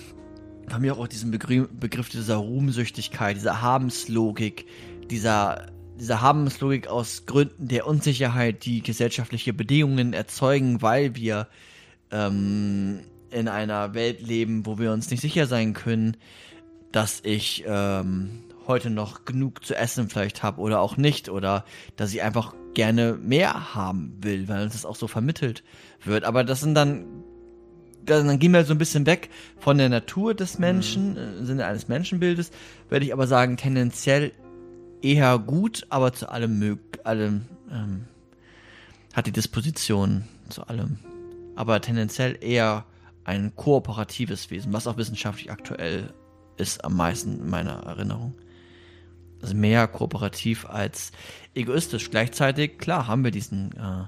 haben wir auch diesen Begriff, Begriff dieser Ruhmsüchtigkeit, dieser Habenslogik, dieser, dieser Habenslogik aus Gründen der Unsicherheit, die gesellschaftliche Bedingungen erzeugen, weil wir ähm, in einer Welt leben, wo wir uns nicht sicher sein können, dass ich ähm, heute noch genug zu essen vielleicht habe oder auch nicht oder dass ich einfach gerne mehr haben will, weil uns das auch so vermittelt wird. Aber das sind dann, dann gehen wir so ein bisschen weg von der Natur des Menschen, äh, im Sinne eines Menschenbildes, würde ich aber sagen, tendenziell eher gut, aber zu allem mög allem ähm, hat die Disposition zu allem. Aber tendenziell eher ein kooperatives Wesen, was auch wissenschaftlich aktuell ist am meisten in meiner Erinnerung. Also mehr kooperativ als egoistisch. Gleichzeitig, klar, haben wir diesen, äh,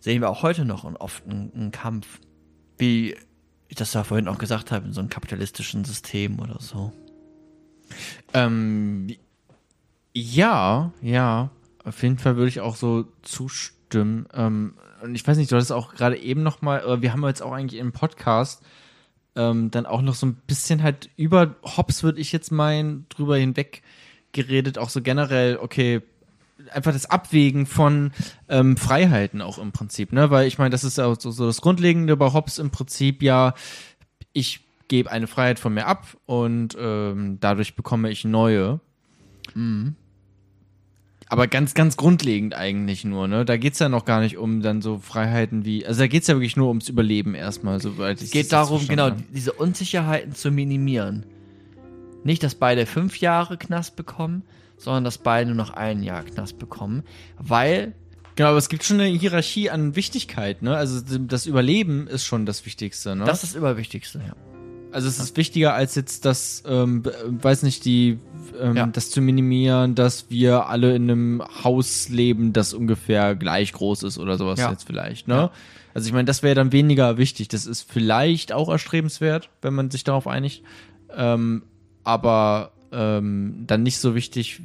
sehen wir auch heute noch und oft einen, einen Kampf, wie ich das ja vorhin auch gesagt habe, in so einem kapitalistischen System oder so. Ähm, ja, ja. Auf jeden Fall würde ich auch so zustimmen. Ähm, und ich weiß nicht, du hattest auch gerade eben noch mal, wir haben jetzt auch eigentlich im Podcast ähm, dann auch noch so ein bisschen halt über Hobbs, würde ich jetzt meinen, drüber hinweg geredet, auch so generell, okay, einfach das Abwägen von ähm, Freiheiten auch im Prinzip, ne? Weil ich meine, das ist ja auch so, so das Grundlegende bei Hobbes im Prinzip ja, ich gebe eine Freiheit von mir ab und ähm, dadurch bekomme ich neue. Aber ganz, ganz grundlegend eigentlich nur, ne? Da geht's ja noch gar nicht um dann so Freiheiten wie, also da geht's ja wirklich nur ums Überleben erstmal, soweit ich Es geht darum, genau, verstanden diese Unsicherheiten zu minimieren. nicht, dass beide fünf Jahre Knast bekommen, sondern dass beide nur noch ein Jahr Knast bekommen, weil Genau, aber es gibt schon eine Hierarchie an Wichtigkeit, ne? Also das Überleben ist schon das Wichtigste, ne? das ist das Überwichtigste, ja. also es ist wichtiger als jetzt das, ähm, b- weiß nicht, die, ähm, Ja. das zu minimieren, dass wir alle in einem Haus leben, das ungefähr gleich groß ist oder sowas Ja. jetzt vielleicht, ne? Also ich meine, das wäre dann weniger wichtig. Das ist vielleicht auch erstrebenswert, wenn man sich darauf einigt, ähm, aber ähm, dann nicht so wichtig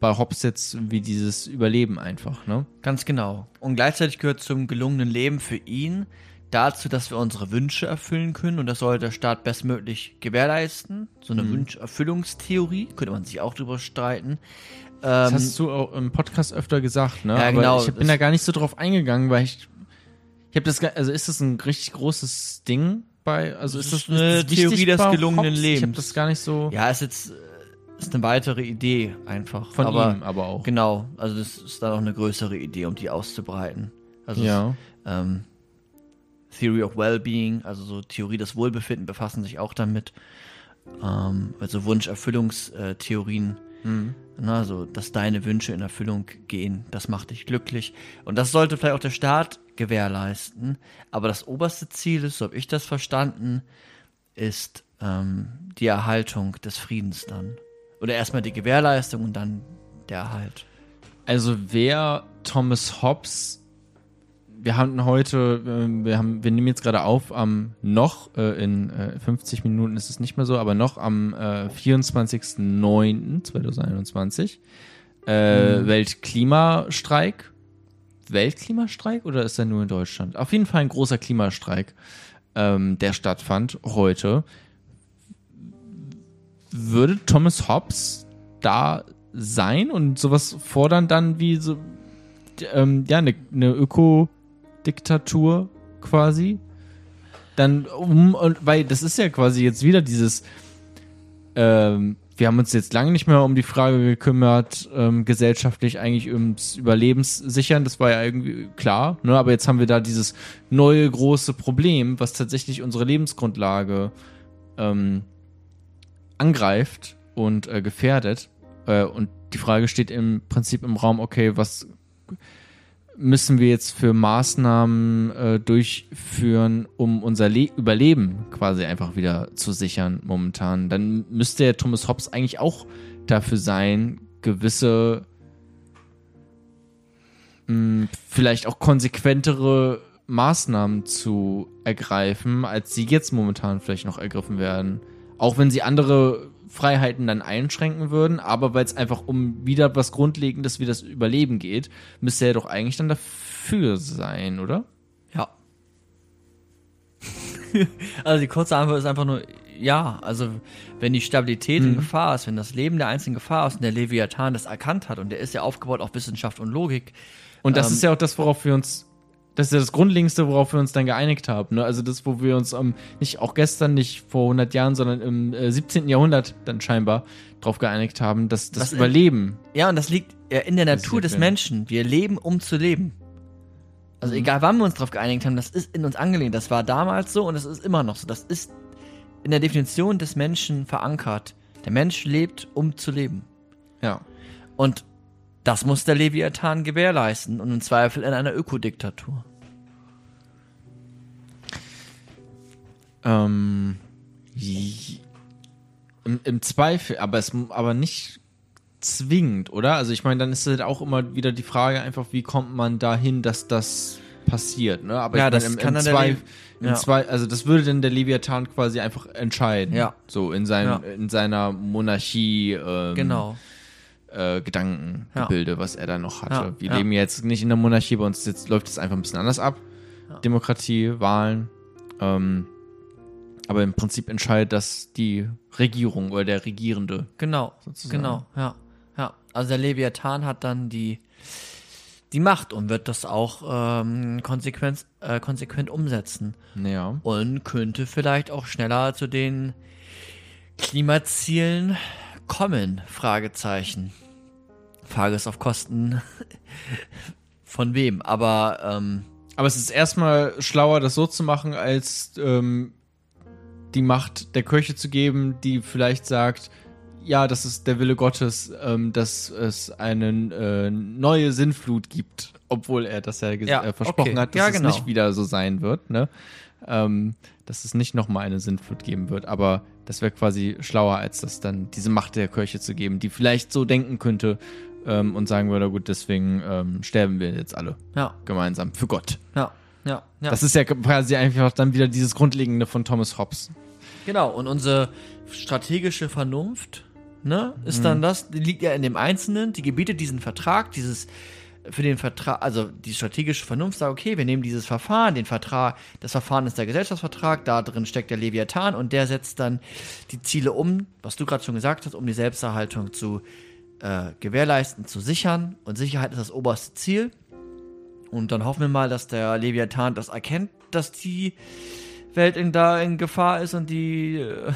bei Hobbes jetzt wie dieses Überleben einfach, ne? Ganz genau. Und gleichzeitig gehört zum gelungenen Leben für ihn dazu, dass wir unsere Wünsche erfüllen können und das soll der Staat bestmöglich gewährleisten. So eine Wünscherfüllungstheorie, könnte man sich auch drüber streiten. Das Ähm, hast du auch im Podcast öfter gesagt, ne? Ja, Aber genau, ich bin da gar nicht so drauf eingegangen, weil ich ich habe das also ist das ein richtig großes Ding bei also ist das eine ist das wichtig Theorie des gelungenen Hobbes? Ich habe Lebens. das gar nicht so ja, ist jetzt äh, ist eine weitere Idee einfach. von aber, ihm aber auch. Genau, also das ist dann auch eine größere Idee, um die auszubreiten. Also es- Ja. ähm, Theory of Wellbeing, also so Theorie des Wohlbefinden befassen sich auch damit. Ähm, also Wunscherfüllungstheorien, Mhm. also dass deine Wünsche in Erfüllung gehen, das macht dich glücklich. Und das sollte vielleicht auch der Staat gewährleisten. Aber das oberste Ziel ist, so habe ich das verstanden, ist ähm, die Erhaltung des Friedens dann. Oder erstmal die Gewährleistung und dann der Erhalt. Also wer Thomas Hobbes wir haben heute, äh, wir haben, wir nehmen jetzt gerade auf am noch, äh, in äh, 50 Minuten ist es nicht mehr so, aber noch am äh, 24.09.2021 äh, Weltklimastreik. Weltklimastreik oder ist er nur in Deutschland? Auf jeden Fall ein großer Klimastreik, ähm, der stattfand heute. Würde Thomas Hobbes da sein und sowas fordern dann wie so ähm, ja eine ne Ökodiktatur quasi dann um und weil das ist ja quasi jetzt wieder dieses ähm, wir haben uns jetzt lange nicht mehr um die Frage gekümmert, ähm, gesellschaftlich eigentlich ums Überlebenssichern, das war ja irgendwie klar, ne? aber jetzt haben wir da dieses neue große Problem, was tatsächlich unsere Lebensgrundlage ähm, angreift und äh, gefährdet. Äh, und die Frage steht im Prinzip im Raum, okay, was müssen wir jetzt für Maßnahmen äh, durchführen, um unser Le Überleben quasi einfach wieder zu sichern momentan? Dann müsste ja Thomas Hobbes eigentlich auch dafür sein, gewisse mh, vielleicht auch konsequentere Maßnahmen zu ergreifen, als sie jetzt momentan vielleicht noch ergriffen werden. Auch wenn sie andere Freiheiten dann einschränken würden, aber weil es einfach um wieder was Grundlegendes wie das Überleben geht, müsste er doch eigentlich dann dafür sein, oder? Ja. also die kurze Antwort ist einfach nur ja. Also wenn die Stabilität in Gefahr ist, wenn das Leben der Einzelnen in Gefahr ist und der Leviathan das erkannt hat und der ist ja aufgebaut auf Wissenschaft und Logik. Und das Ähm, ist ja auch das, worauf wir uns, das ist ja das Grundlegendste, worauf wir uns dann geeinigt haben. Ne? Also das, wo wir uns ähm, nicht auch gestern, nicht vor 100 Jahren, sondern im äh, 17. Jahrhundert dann scheinbar drauf geeinigt haben, dass das Was in- Überleben. Ja, und das liegt ja in der Das Natur des Menschen. Wir leben, um zu leben. Also egal, wann wir uns darauf geeinigt haben, das ist in uns angelehnt. Das war damals so und es ist immer noch so. Das ist in der Definition des Menschen verankert. Der Mensch lebt, um zu leben. Ja. Und das muss der Leviathan gewährleisten und im Zweifel in einer Ökodiktatur. Ähm, im, Im Zweifel, aber es aber nicht zwingend, oder? Also ich meine, dann ist halt auch immer wieder die Frage einfach, wie kommt man dahin, dass das passiert, ne? Aber Ja, ich meine, das im, kann im Zweifel, Le- im ja. Zwei, also das würde dann der Leviathan quasi einfach entscheiden. Ja. So in seinem, Ja. in seiner Monarchie, ähm, Genau. Äh, Gedankengebilde, was er da noch hatte. Ja, Wir ja. leben jetzt nicht in der Monarchie, bei uns jetzt läuft es einfach ein bisschen anders ab. Demokratie, Wahlen. Ähm, aber im Prinzip entscheidet das die Regierung oder der Regierende. Genau. Sozusagen. Genau. Ja. Ja. Also der Leviathan hat dann die die Macht und wird das auch ähm, konsequent, äh, konsequent umsetzen. Ja. und könnte vielleicht auch schneller zu den Klimazielen kommen? Fragezeichen. Frage ist auf Kosten von wem, aber ähm, Aber es ist erstmal schlauer, das so zu machen, als ähm, die Macht der Kirche zu geben, die vielleicht sagt, ja, das ist der Wille Gottes, ähm, dass es eine äh, neue Sinnflut gibt, obwohl er das ja, Ja, äh, versprochen okay. hat, dass Ja, es genau. nicht wieder so sein wird, ne? Ähm, dass es nicht nochmal eine Sinnflut geben wird, aber das wäre quasi schlauer, als das dann diese Macht der Kirche zu geben, die vielleicht so denken könnte ähm, und sagen würde, gut, deswegen ähm, sterben wir jetzt alle Ja, gemeinsam für Gott. ja, ja, ja. Das ist ja quasi einfach dann wieder dieses Grundlegende von Thomas Hobbes. Genau, und unsere strategische Vernunft, ne, ist dann das, die liegt ja in dem Einzelnen, die gebietet diesen Vertrag, dieses für den Vertrag, also die strategische Vernunft sagt, okay, wir nehmen dieses Verfahren, den Vertrag, das Verfahren ist der Gesellschaftsvertrag, da drin steckt der Leviathan und der setzt dann die Ziele um, was du gerade schon gesagt hast, um die Selbsterhaltung zu äh, gewährleisten, zu sichern. Und Sicherheit ist das oberste Ziel. Und dann hoffen wir mal, dass der Leviathan das erkennt, dass die Welt in, da in Gefahr ist und die äh,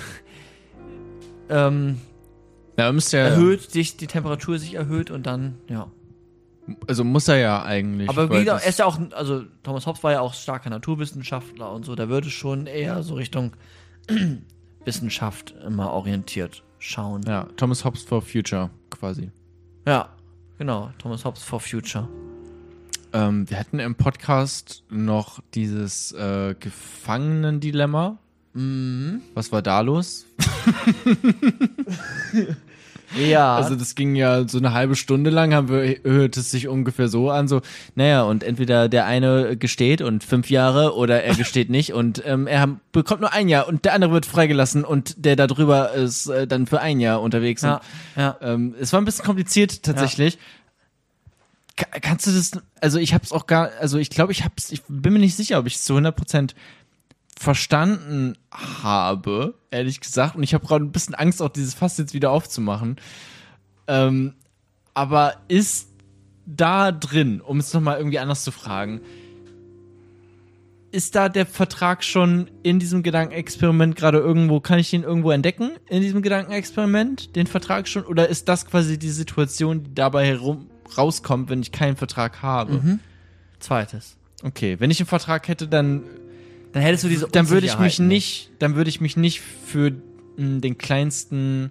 ähm, Ja, erhöht, sich die Temperatur sich erhöht und dann, ja. Also muss er ja eigentlich. Aber wieder, das- er ist ja auch, also Thomas Hobbes war ja auch starker Naturwissenschaftler und so, da würde schon eher so Richtung Wissenschaft immer orientiert schauen. Ja, Thomas Hobbes for Future quasi. Ja, genau, Thomas Hobbes for Future. Ähm, wir hatten im Podcast noch dieses äh, Gefangenendilemma. Mhm. Was war da los? Ja, Also das ging ja so eine halbe Stunde lang, haben wir, hört es sich ungefähr so an, so, naja, und entweder der eine gesteht und fünf Jahre oder er gesteht nicht und ähm, er haben- bekommt nur ein Jahr und der andere wird freigelassen und der da drüber ist äh, dann für ein Jahr unterwegs. ja, Und, ja. ähm, es war ein bisschen kompliziert tatsächlich. Ka kannst du das, also ich hab's auch gar, also ich glaube, ich hab's, ich bin mir nicht sicher, ob ich es zu 100% verstanden habe, ehrlich gesagt. Und ich habe gerade ein bisschen Angst, auch dieses Fass jetzt wieder aufzumachen. Ähm, aber ist da drin, um es nochmal irgendwie anders zu fragen, ist da der Vertrag schon in diesem Gedankenexperiment gerade irgendwo, kann ich den irgendwo entdecken in diesem Gedankenexperiment, den Vertrag schon? Oder ist das quasi die Situation, die dabei herum rauskommt, wenn ich keinen Vertrag habe? Zweites. Okay, wenn ich einen Vertrag hätte, dann Dann hättest du diese dann würde ich mich nicht, dann würde ich mich nicht für mh, den kleinsten.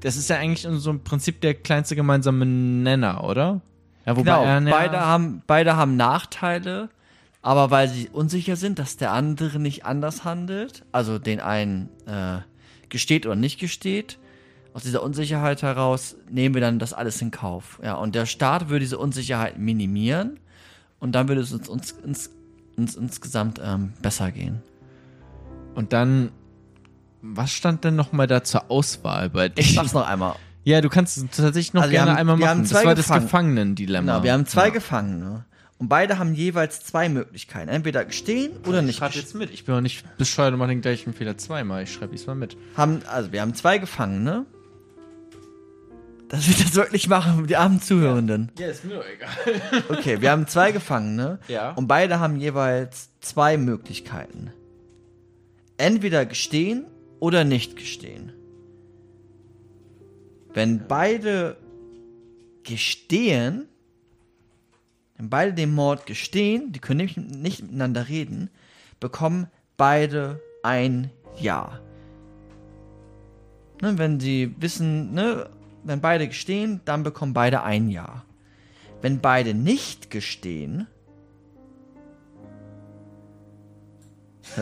Das ist ja eigentlich so im Prinzip der kleinste gemeinsame Nenner, oder? Ja, Genau, er- ja, beide, haben, beide haben Nachteile, aber weil sie unsicher sind, dass der andere nicht anders handelt, also den einen äh, gesteht oder nicht gesteht, aus dieser Unsicherheit heraus nehmen wir dann das alles in Kauf. Ja, und der Staat würde diese Unsicherheit minimieren und dann würde es uns, uns, uns, uns insgesamt ähm, besser gehen. Und dann, was stand denn noch mal da zur Auswahl bei Ich sag's noch einmal. Ja, du kannst es tatsächlich noch Also gerne haben- einmal wir machen. haben Das zwei war das Gefangen- Gefangenendilemma. Genau, wir haben zwei ja. Gefangene und beide haben jeweils zwei Möglichkeiten. Entweder gestehen oder Ich nicht schreibe gestehen. jetzt mit. Ich bin auch nicht bescheuert und mache den gleichen Fehler zweimal. Ich schreibe diesmal mit. haben, also wir haben zwei Gefangene. Dass wir das wirklich machen, die armen Zuhörenden. Ja, ist mir doch egal. Okay, wir haben zwei Gefangene. Ja. Und beide haben jeweils zwei Möglichkeiten. Entweder gestehen oder nicht gestehen. Wenn beide gestehen, wenn beide den Mord gestehen, die können nicht, nicht miteinander reden, bekommen beide ein Ja. Ne, wenn sie wissen, ne, wenn beide gestehen, dann bekommen beide ein Ja. Wenn beide nicht gestehen,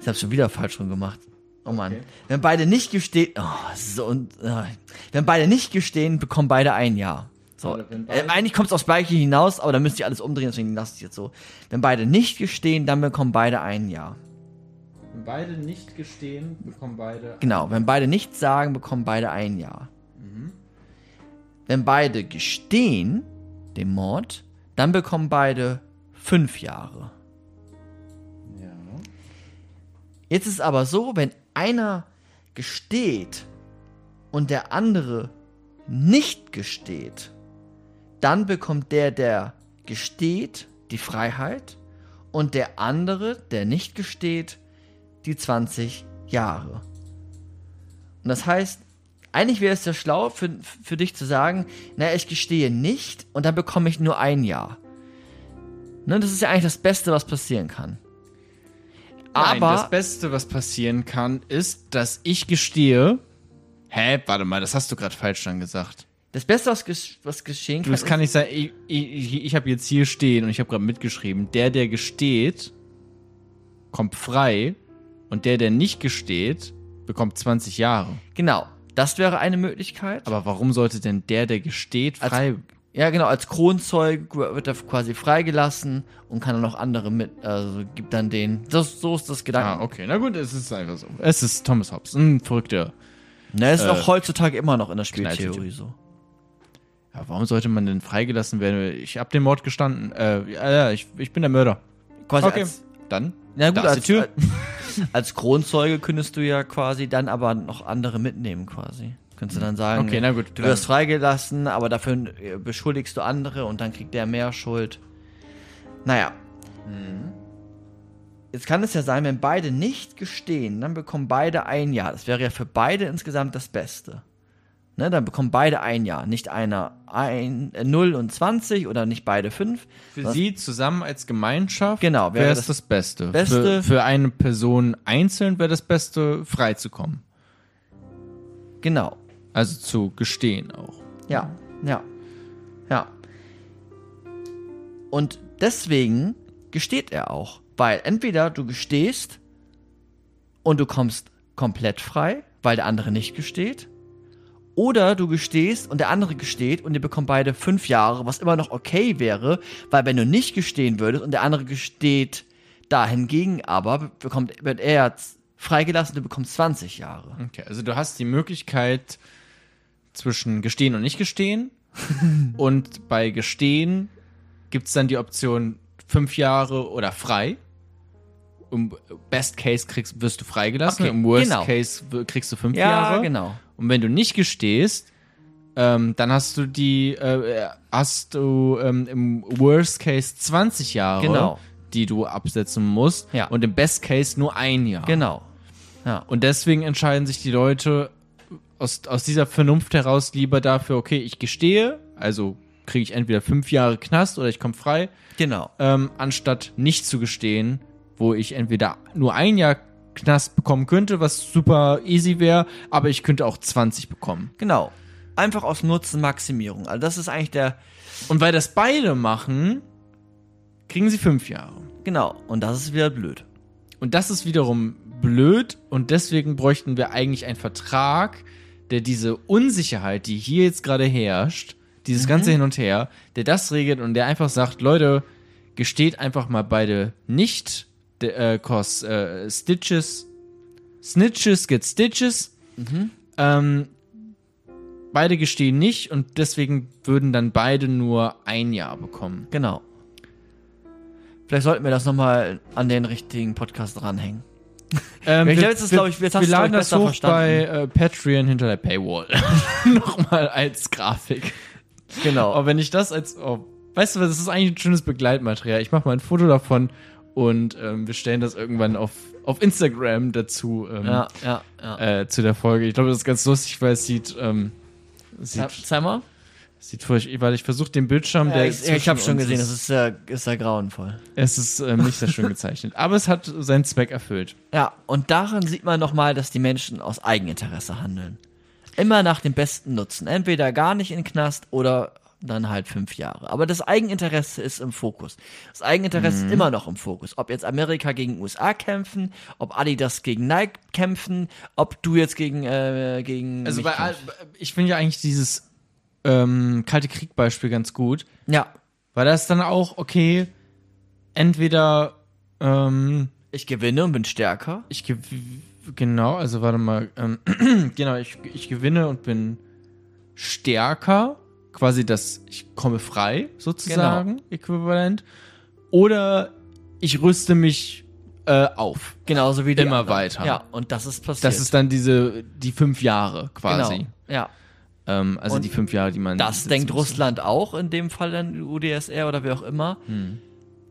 ich hab's schon wieder falsch rum gemacht. Oh Mann. Wenn beide nicht gestehen, oh, so und äh, wenn beide nicht gestehen, bekommen beide ein Ja. So. Wenn Äh, eigentlich kommt es aufs Gleiche hinaus, aber da müsst ihr alles umdrehen, deswegen lasst es jetzt so. Wenn beide nicht gestehen, dann bekommen beide ein Ja. Wenn beide nicht gestehen, bekommen beide. Genau, wenn beide nichts sagen, bekommen beide ein Jahr. Wenn beide gestehen, den Mord, dann bekommen beide fünf Jahre. Ja. Jetzt ist aber so, wenn einer gesteht und der andere nicht gesteht, dann bekommt der, der gesteht, die Freiheit und der andere, der nicht gesteht, die 20 Jahre. Und das heißt, eigentlich wäre es ja schlau für, für dich zu sagen, naja, ich gestehe nicht und dann bekomme ich nur ein Jahr. Ne, das ist ja eigentlich das Beste, was passieren kann. Nein, Aber das Beste, was passieren kann, ist, dass ich gestehe. Hä, warte mal, das hast du gerade falsch dann gesagt. das Beste, was, ges was geschehen kann, das kann nicht sein. Ich, ich, ich habe jetzt hier stehen und ich habe gerade mitgeschrieben. Der, der gesteht, kommt frei und der, der nicht gesteht, bekommt 20 Jahre. genau, das wäre eine Möglichkeit. Aber warum sollte denn der, der gesteht, Als- frei? Ja, genau, als Kronzeug wird er quasi freigelassen und kann dann noch andere mit, also gibt dann den, das, so ist das Gedanke. Ah, okay, na gut, es ist einfach so. Es ist Thomas Hobbes, ein verrückter. Ne, ist Äh, auch heutzutage immer noch in der. Spieltheorie so. Ja, warum sollte man denn freigelassen werden? Ich habe den Mord gestanden. Äh, ja, ja, ich, ich bin der Mörder. Quasi Okay, als, dann. na gut, als, die Tür. als, als Kronzeuge könntest du ja quasi dann aber noch andere mitnehmen quasi. Könntest du dann sagen, Okay, na gut. du wirst freigelassen, aber dafür äh, beschuldigst du andere und dann kriegt der mehr Schuld. Naja. Jetzt kann es ja sein, wenn beide nicht gestehen, dann bekommen beide ein Jahr. Das wäre ja für beide insgesamt das Beste. Ne, dann bekommen beide ein Jahr. Nicht einer ein, äh, 0 und 20 oder nicht beide 5. Für sie zusammen als Gemeinschaft Genau, wäre es das das, Beste. Beste- Für, für eine Person einzeln wäre das Beste, frei zu kommen. Genau. Also zu gestehen auch. Ja, ja, ja. Und deswegen gesteht er auch. Weil entweder du gestehst und du kommst komplett frei, weil der andere nicht gesteht. Oder du gestehst und der andere gesteht und ihr bekommt beide fünf Jahre, was immer noch okay wäre, weil wenn du nicht gestehen würdest und der andere gesteht dahingegen aber, bekommt, wird er freigelassen, du bekommst 20 Jahre. Okay, also du hast die Möglichkeit zwischen gestehen und nicht gestehen. und bei gestehen gibt es dann die Option fünf Jahre oder frei. Im Best Case kriegst, wirst du freigelassen, Okay, im Worst genau. Case kriegst du fünf Ja, Jahre. genau. Und wenn du nicht gestehst, ähm, dann hast du die, äh, hast du ähm, im Worst Case 20 Jahre, Genau. die du absetzen musst. Ja. Und im Best Case nur ein Jahr. Genau. Ja. Und deswegen entscheiden sich die Leute aus, aus dieser Vernunft heraus lieber dafür, okay, ich gestehe, also kriege ich entweder fünf Jahre Knast oder ich komme frei, Genau. ähm, anstatt nicht zu gestehen, wo ich entweder nur ein Jahr Knast bekommen könnte, was super easy wäre, aber ich könnte auch 20 bekommen. Genau. Einfach aus Nutzenmaximierung. Also das ist eigentlich der, Und weil das beide machen, kriegen sie fünf Jahre. genau. Und das ist wieder blöd. Und das ist wiederum blöd und deswegen bräuchten wir eigentlich einen Vertrag, der diese Unsicherheit, die hier jetzt gerade herrscht, dieses ganze Hin und Her, der das regelt und der einfach sagt, Leute, gesteht einfach mal beide nicht, cause äh, Stitches, Snitches get Stitches. Ähm, beide gestehen nicht und deswegen würden dann beide nur ein Jahr bekommen. Genau. Vielleicht sollten wir das nochmal an den richtigen Podcast dranhängen. Ähm, Ich wir- glaube, jetzt wir- ich, jetzt wir laden das hoch bei äh, Patreon hinter der Paywall. Nochmal als Grafik. genau. Aber wenn ich das als, oh, weißt du was, das ist eigentlich ein schönes Begleitmaterial. Ich mache mal ein Foto davon und ähm, wir stellen das irgendwann auf, auf Instagram dazu ähm, ja, ja, ja. äh, zu der Folge. Ich glaube, das ist ganz lustig, weil es sieht, ähm, ja. sieht, Zeig mal. sieht furchtbar, weil ich versuche den Bildschirm, Ja, der ich ich habe schon gesehen, ist, das ist sehr, ist sehr grauenvoll. es ist ähm, nicht sehr schön gezeichnet. Aber es hat seinen Zweck erfüllt. Ja, und daran sieht man nochmal, dass die Menschen aus Eigeninteresse handeln. Immer nach dem besten Nutzen. Entweder gar nicht in den Knast oder dann halt fünf Jahre. Aber das Eigeninteresse ist im Fokus. Das Eigeninteresse Mhm. ist immer noch im Fokus. Ob jetzt Amerika gegen USA kämpfen, ob Adidas gegen Nike kämpfen, ob du jetzt gegen, äh, gegen. Also bei, kämpfst. ich finde ja eigentlich dieses ähm, Kalte Krieg-Beispiel ganz gut, Ja, weil das dann auch, okay, entweder ähm, ich gewinne und bin stärker. ich genau, also warte mal, ähm, genau, ich, ich gewinne und bin stärker, quasi das, ich komme frei, sozusagen, äquivalent, oder ich rüste mich äh, auf. Genauso wie die Immer anderen. weiter. Ja, und das ist passiert. Das ist dann diese, die fünf Jahre quasi. Genau. Ja. Ähm, also Und die fünf Jahre, die man. Das denkt muss. Russland auch, in dem Fall dann UdSR oder wer auch immer. Hm.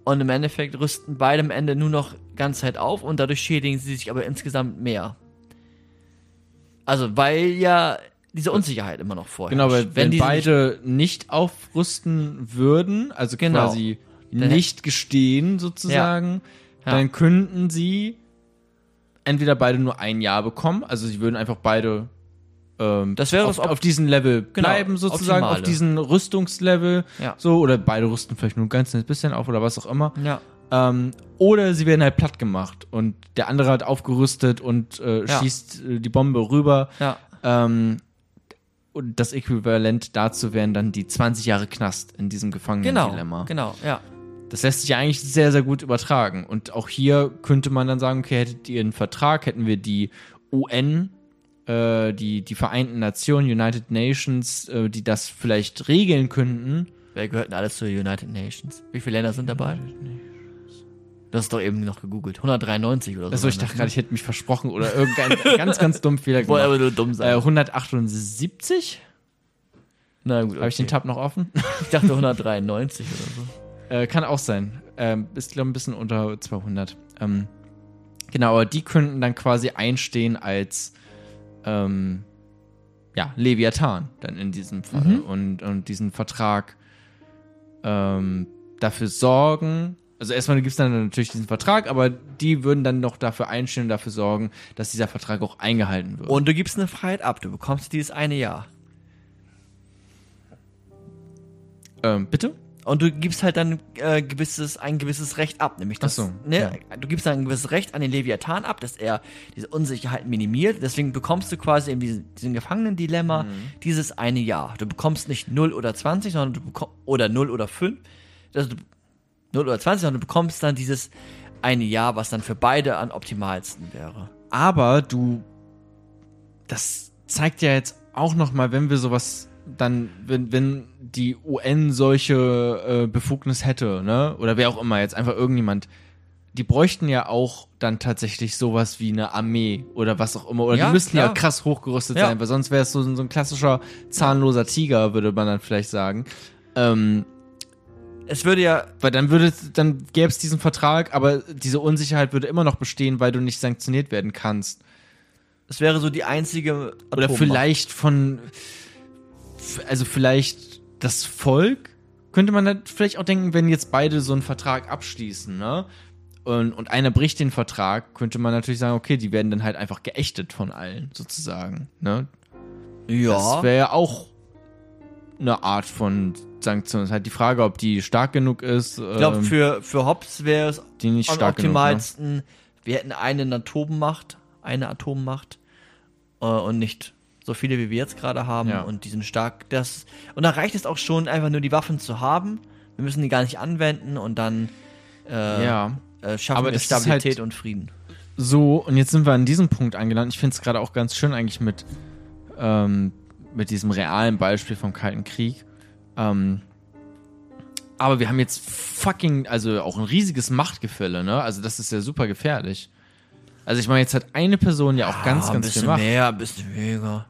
Und im Endeffekt rüsten beide am Ende nur noch ganz Zeit auf und dadurch schädigen sie sich aber insgesamt mehr. Also, weil ja diese Unsicherheit immer noch vorherrscht. Genau, weil wenn, sich beide nicht aufrüsten würden, also Genau. quasi Dann- nicht gestehen sozusagen, Ja. dann könnten sie entweder beide nur ein Jahr bekommen, also sie würden einfach beide ähm, Das wäre auf, auf diesem Level Genau, bleiben, sozusagen, auf Optimale. diesen Rüstungslevel, Ja. so, oder beide rüsten vielleicht nur ein ganz kleines bisschen auf oder was auch immer. Ja. Ähm, oder sie werden halt platt gemacht und der andere hat aufgerüstet und äh, Ja. schießt äh, die Bombe rüber. Ja. Ähm, und das Äquivalent dazu wären dann die 20 Jahre Knast in diesem Genau. Gefangenen-Dilemma. Genau, ja. Das lässt sich ja eigentlich sehr, sehr gut übertragen. Und auch hier könnte man dann sagen, okay, hättet ihr einen Vertrag, hätten wir die UN, äh, die, die Vereinten Nationen, United Nations, äh, die das vielleicht regeln könnten. Wer gehört denn alles zur United Nations? Wie viele Länder sind dabei? Du hast doch eben noch gegoogelt. 193 oder so. Also ich dachte gerade, ich hätte mich versprochen oder irgendein ganz, ganz dumm Fehler ne? Wollte aber gemacht. nur dumm Äh, sein. 178? Na gut, Habe ich den okay. Tab noch offen? Ich dachte 193 oder so. Äh, kann auch sein. Ähm, ist, glaube ich, ein bisschen unter 200. Ähm, genau, aber die könnten dann quasi einstehen als ähm, ja, Leviathan dann in diesem Fall Mhm. und, und diesen Vertrag ähm, dafür sorgen. Also erstmal gibt es dann natürlich diesen Vertrag, aber die würden dann noch dafür einstehen und dafür sorgen, dass dieser Vertrag auch eingehalten wird. Und du gibst eine Freiheit ab. Du bekommst dieses eine Jahr. ähm, bitte? Und du gibst halt dann äh, gewisses, ein gewisses Recht ab, nämlich das, so, ne, ja. du gibst dann ein gewisses Recht an den Leviathan ab, dass er diese Unsicherheit minimiert. Deswegen bekommst du quasi in diesem, diesem Gefangenen-Dilemma Mhm. dieses eine Jahr. Du bekommst nicht 0 oder 20, sondern du bekommst, oder 0 oder 5, also du, 0 oder 20, sondern du bekommst dann dieses eine Jahr, was dann für beide am optimalsten wäre. Aber du, das zeigt ja jetzt auch noch mal, wenn wir sowas dann, wenn, wenn die UN solche äh, Befugnis hätte, ne, oder wer auch immer, jetzt einfach irgendjemand, die bräuchten ja auch dann tatsächlich sowas wie eine Armee oder was auch immer. Oder Ja, die müssten ja krass hochgerüstet Ja. sein, weil sonst wäre es so, so ein klassischer zahnloser Tiger, würde man dann vielleicht sagen. Ähm, Es würde ja, weil dann würde, dann gäbe es diesen Vertrag, aber diese Unsicherheit würde immer noch bestehen, weil du nicht sanktioniert werden kannst. es wäre so die einzige Oder Atommacht. vielleicht von, also vielleicht das Volk, könnte man da vielleicht auch denken, wenn jetzt beide so einen Vertrag abschließen, ne? Und, und einer bricht den Vertrag, könnte man natürlich sagen, okay, die werden dann halt einfach geächtet von allen, sozusagen, ne? Ja. Das wäre ja auch eine Art von Sanktion. Es ist halt die Frage, ob die stark genug ist. Ich glaube, für, für Hobbes wäre es die nicht am stark genug. Ne? optimalsten, wir hätten eine Atommacht, eine Atommacht äh, und nicht so viele, wie wir jetzt gerade haben Ja. und die sind stark. Das, und da reicht es auch schon, einfach nur die Waffen zu haben. Wir müssen die gar nicht anwenden und dann äh, Ja. äh, schaffen Aber wir ist Stabilität halt- und Frieden. So, und jetzt sind wir an diesem Punkt angelangt. Ich finde es gerade auch ganz schön eigentlich mit, ähm, mit diesem realen Beispiel vom Kalten Krieg. Ähm, aber wir haben jetzt fucking, also auch ein riesiges Machtgefälle, ne? Also das ist ja super gefährlich. Also ich meine, jetzt hat eine Person ja auch ganz, ein ganz viel Macht. mehr, ein bisschen weniger.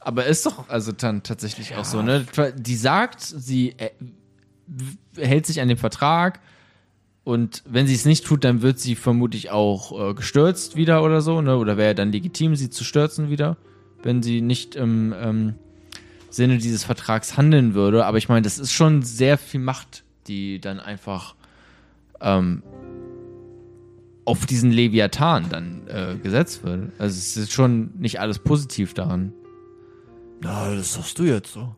Aber ist doch also dann tatsächlich auch so, ne? Die sagt, sie äh, hält sich an den Vertrag und wenn sie es nicht tut, dann wird sie vermutlich auch äh, gestürzt wieder oder so, ne? Oder wäre dann legitim, sie zu stürzen wieder, wenn sie nicht im ähm, Sinne dieses Vertrags handeln würde. Aber ich meine, das ist schon sehr viel Macht, die dann einfach ähm, auf diesen Leviathan dann äh, gesetzt wird. Also es ist schon nicht alles positiv daran. Na, das sagst du jetzt so.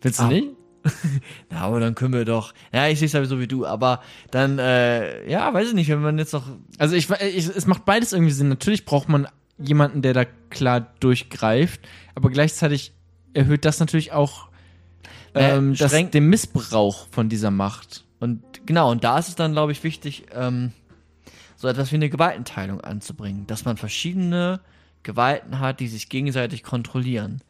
Findest du Ah. nicht? Na, aber dann können wir doch. Ja, ich sehe es sowieso wie du, aber dann, äh, ja, weiß ich nicht, wenn man jetzt noch. Also ich, ich, es macht beides irgendwie Sinn. Natürlich braucht man jemanden, der da klar durchgreift, aber gleichzeitig erhöht das natürlich auch Äh, ähm, das, den Missbrauch von dieser Macht. Und genau, und da ist es dann, glaube ich, wichtig, ähm, so etwas wie eine Gewaltenteilung anzubringen, dass man verschiedene Gewalten hat, die sich gegenseitig kontrollieren.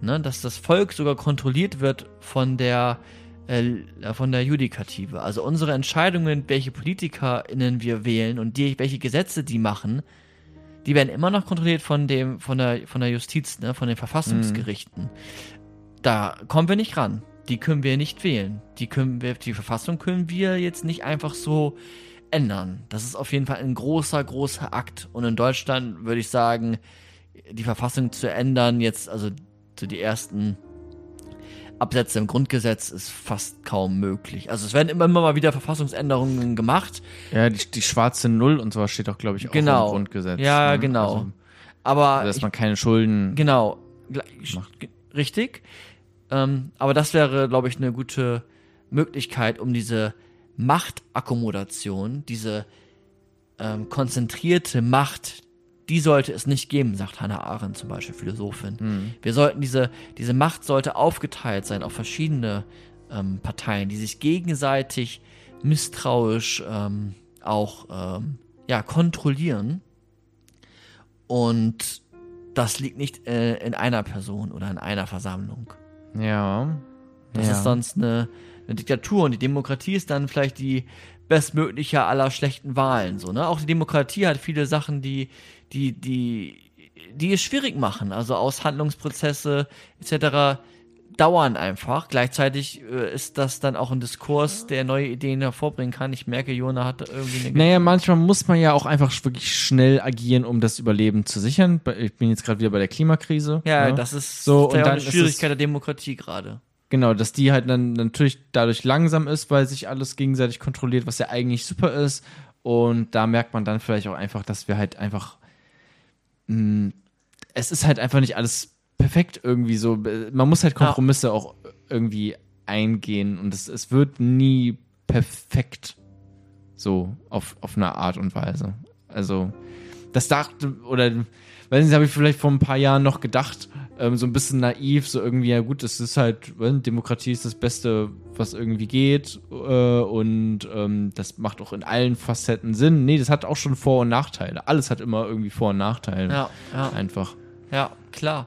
Ne? Dass das Volk sogar kontrolliert wird von der, äh, von der Judikative. Also unsere Entscheidungen, welche PolitikerInnen wir wählen und die, welche Gesetze die machen, die werden immer noch kontrolliert von dem, von der, von der Justiz, ne? von den Verfassungsgerichten. Da kommen wir nicht ran. Die können wir nicht wählen. Die können wir, die Verfassung können wir jetzt nicht einfach so ändern. Das ist auf jeden Fall ein großer, großer Akt. Und in Deutschland würde ich sagen, die Verfassung zu ändern, jetzt, also so die ersten Absätze im Grundgesetz ist fast kaum möglich. Also es werden immer, immer mal wieder Verfassungsänderungen gemacht. Ja, die, die schwarze Null und sowas steht auch, glaube ich, auch Genau. im Grundgesetz. Ja, ne? genau. Also, Aber dass ich, man keine Schulden. genau, Macht. richtig. Ähm, aber das wäre, glaube ich, eine gute Möglichkeit, um diese Machtakkommodation, diese ähm, konzentrierte Macht, die sollte es nicht geben, sagt Hannah Arendt zum Beispiel, Philosophin. Wir sollten diese, diese Macht sollte aufgeteilt sein auf verschiedene ähm, Parteien, die sich gegenseitig misstrauisch ähm, auch ähm, ja, kontrollieren. Und das liegt nicht äh, in einer Person oder in einer Versammlung. Ja. Das ja. ist sonst eine, eine Diktatur und die Demokratie ist dann vielleicht die bestmögliche aller schlechten Wahlen. So, ne? Auch die Demokratie hat viele Sachen, die, die, die, die es schwierig machen. Also Aushandlungsprozesse etc. dauern einfach. Gleichzeitig äh, ist das dann auch ein Diskurs, der neue Ideen hervorbringen kann. Ich merke, Jona hat irgendwie eine Naja, manchmal muss man ja auch einfach wirklich schnell agieren, um das Überleben zu sichern. Ich bin jetzt gerade wieder bei der Klimakrise. Ja, ne? das ist So, und dann eine Schwierigkeit der Demokratie gerade. Genau, dass die halt dann natürlich dadurch langsam ist, weil sich alles gegenseitig kontrolliert, was ja eigentlich super ist. Und da merkt man dann vielleicht auch einfach, dass wir halt einfach. Mh, es ist halt einfach nicht alles perfekt irgendwie so. Man muss halt Kompromisse auch irgendwie eingehen und es, es wird nie perfekt so auf, auf eine Art und Weise. Also, das dachte, oder weiß nicht, habe ich vielleicht vor ein paar Jahren noch gedacht, ähm, so ein bisschen naiv, so irgendwie, ja gut, es ist halt, äh, Demokratie ist das Beste, was irgendwie geht äh, und ähm, das macht auch in allen Facetten Sinn. Nee, das hat auch schon Vor- und Nachteile. Alles hat immer irgendwie Vor- und Nachteile. Ja, ja. Einfach. Ja, klar.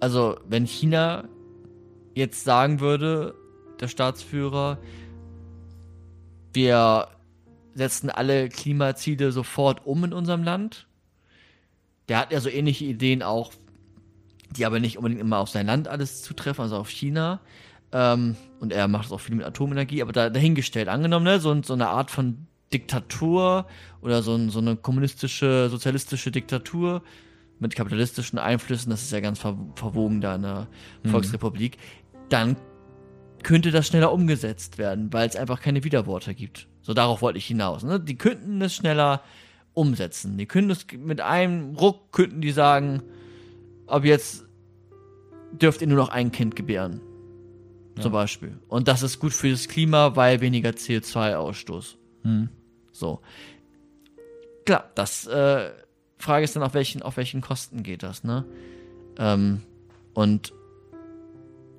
Also, wenn China jetzt sagen würde, der Staatsführer, wir setzen alle Klimaziele sofort um in unserem Land, der hat ja so ähnliche Ideen auch, die aber nicht unbedingt immer auf sein Land alles zutreffen, also auf China. Ähm, und er macht es auch viel mit Atomenergie, aber da, dahingestellt, angenommen, ne, so, so eine Art von Diktatur oder so, ein, so eine kommunistische, sozialistische Diktatur mit kapitalistischen Einflüssen, das ist ja ganz ver verwogen da in der Volksrepublik, dann könnte das schneller umgesetzt werden, weil es einfach keine Widerworte gibt. So darauf wollte ich hinaus. Ne? Die könnten es schneller umsetzen. Die können es mit einem Ruck könnten die sagen, ab jetzt dürft ihr nur noch ein Kind gebären. Zum Beispiel. Und das ist gut für das Klima, weil weniger CO2-Ausstoß. Hm. So. Klar, das äh, Frage ist dann, auf welchen, auf welchen Kosten geht das, ne? Ähm, und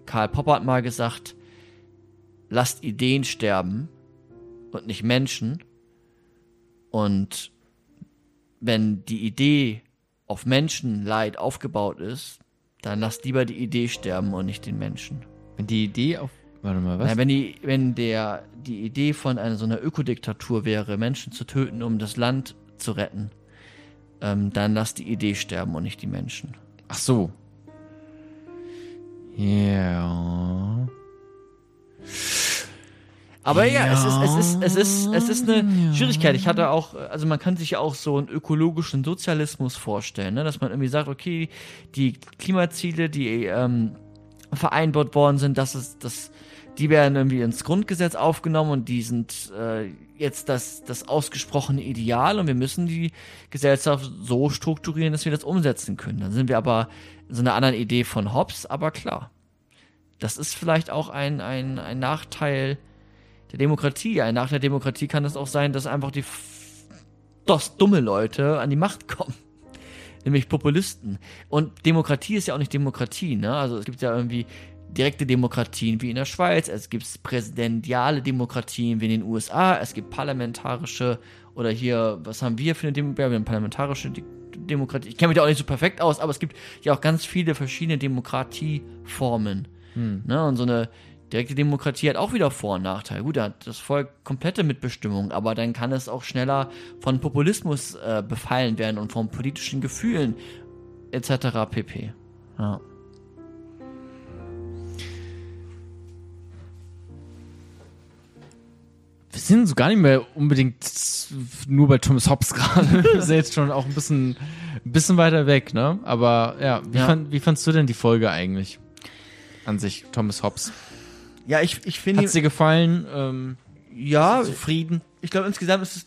Karl Popper hat mal gesagt, lasst Ideen sterben und nicht Menschen. Und wenn die Idee auf Menschenleid aufgebaut ist, dann lasst lieber die Idee sterben und nicht den Menschen. Wenn die Idee auf. Warte mal, was? Na, wenn die, wenn der, die Idee von einer so einer Ökodiktatur wäre, Menschen zu töten, um das Land zu retten, ähm, dann lass die Idee sterben und nicht die Menschen. Ach so. Ja. Aber ja, Ja. es ist, es ist, es ist, es ist eine Schwierigkeit. Ich hatte auch, also man kann sich ja auch so einen ökologischen Sozialismus vorstellen, ne? dass man irgendwie sagt, okay, die Klimaziele, die ähm, vereinbart worden sind, dass es, das, die werden irgendwie ins Grundgesetz aufgenommen und die sind äh, jetzt das, das ausgesprochene Ideal und wir müssen die Gesellschaft so strukturieren, dass wir das umsetzen können. Dann sind wir aber in so einer anderen Idee von Hobbes, aber klar. Das ist vielleicht auch ein, ein, ein Nachteil der Demokratie. Ein Nachteil der Demokratie kann es auch sein, dass einfach die dos dumme Leute an die Macht kommen. Nämlich Populisten. Und Demokratie ist ja auch nicht Demokratie, ne? Also es gibt ja irgendwie direkte Demokratien wie in der Schweiz, es gibt präsidentiale Demokratien wie in den USA, es gibt parlamentarische oder hier, was haben wir für eine Demokratie? Wir haben parlamentarische Demokratie. Ich kenne mich da auch nicht so perfekt aus, aber es gibt ja auch ganz viele verschiedene Demokratieformen. Ne? Und so eine direkte Demokratie hat auch wieder Vor- und Nachteile. Gut, da hat das Volk komplette Mitbestimmung, aber dann kann es auch schneller von Populismus äh, befallen werden und von politischen Gefühlen etc. pp. Ja. Wir sind so gar nicht mehr unbedingt nur bei Thomas Hobbes gerade. Wir sind jetzt schon auch ein bisschen, ein bisschen weiter weg, ne? Aber ja, wie, Ja. Fand, wie fandst du denn die Folge eigentlich? an sich, Thomas Hobbes. Ja, ich, ich finde. Hat dir gefallen? Ähm, ja, zufrieden? ich glaube, insgesamt ist es,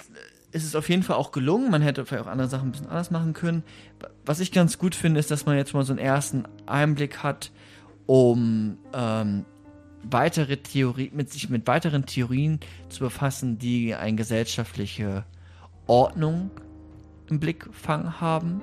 ist es auf jeden Fall auch gelungen. Man hätte vielleicht auch andere Sachen ein bisschen anders machen können. Was ich ganz gut finde, ist, dass man jetzt mal so einen ersten Einblick hat, um ähm, weitere Theorie, mit sich mit weiteren Theorien zu befassen, die eine gesellschaftliche Ordnung im Blickfang haben,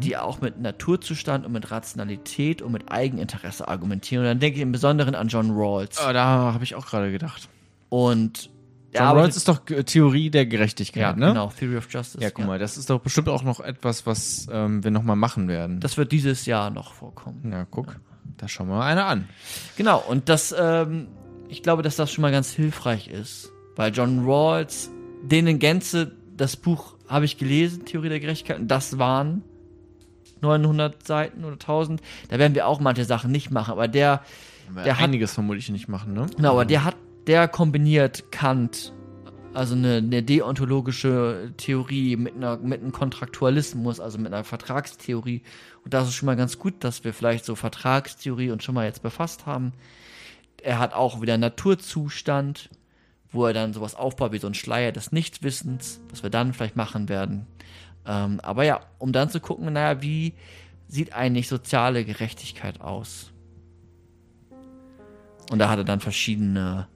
die auch mit Naturzustand und mit Rationalität und mit Eigeninteresse argumentieren. Und dann denke ich im Besonderen an John Rawls. Oh, da habe ich auch gerade gedacht. Und John Rawls ist doch äh, Theorie der Gerechtigkeit, ja, ne? genau, Theory of Justice. Ja, guck mal, das ist doch bestimmt auch noch etwas, was ähm, wir nochmal machen werden. Das wird dieses Jahr noch vorkommen. ja, guck, da schauen wir mal eine an. Genau, und das, ähm, ich glaube, dass das schon mal ganz hilfreich ist, weil John Rawls, den in Gänze, das Buch habe ich gelesen, Theorie der Gerechtigkeit, und das waren 900 Seiten oder 1000. Da werden wir auch manche Sachen nicht machen, aber der, Der hat- einiges vermutlich nicht machen, ne? genau, aber der hat, der kombiniert Kant, also eine, eine deontologische Theorie mit, einer, mit einem Kontraktualismus, also mit einer Vertragstheorie. Und das ist schon mal ganz gut, dass wir vielleicht so Vertragstheorie uns schon mal jetzt befasst haben. Er hat auch wieder Naturzustand, wo er dann sowas aufbaut wie so ein Schleier des Nichtwissens, was wir dann vielleicht machen werden. Ähm, aber ja, um dann zu gucken, naja, wie sieht eigentlich soziale Gerechtigkeit aus? Und da hat er dann verschiedene,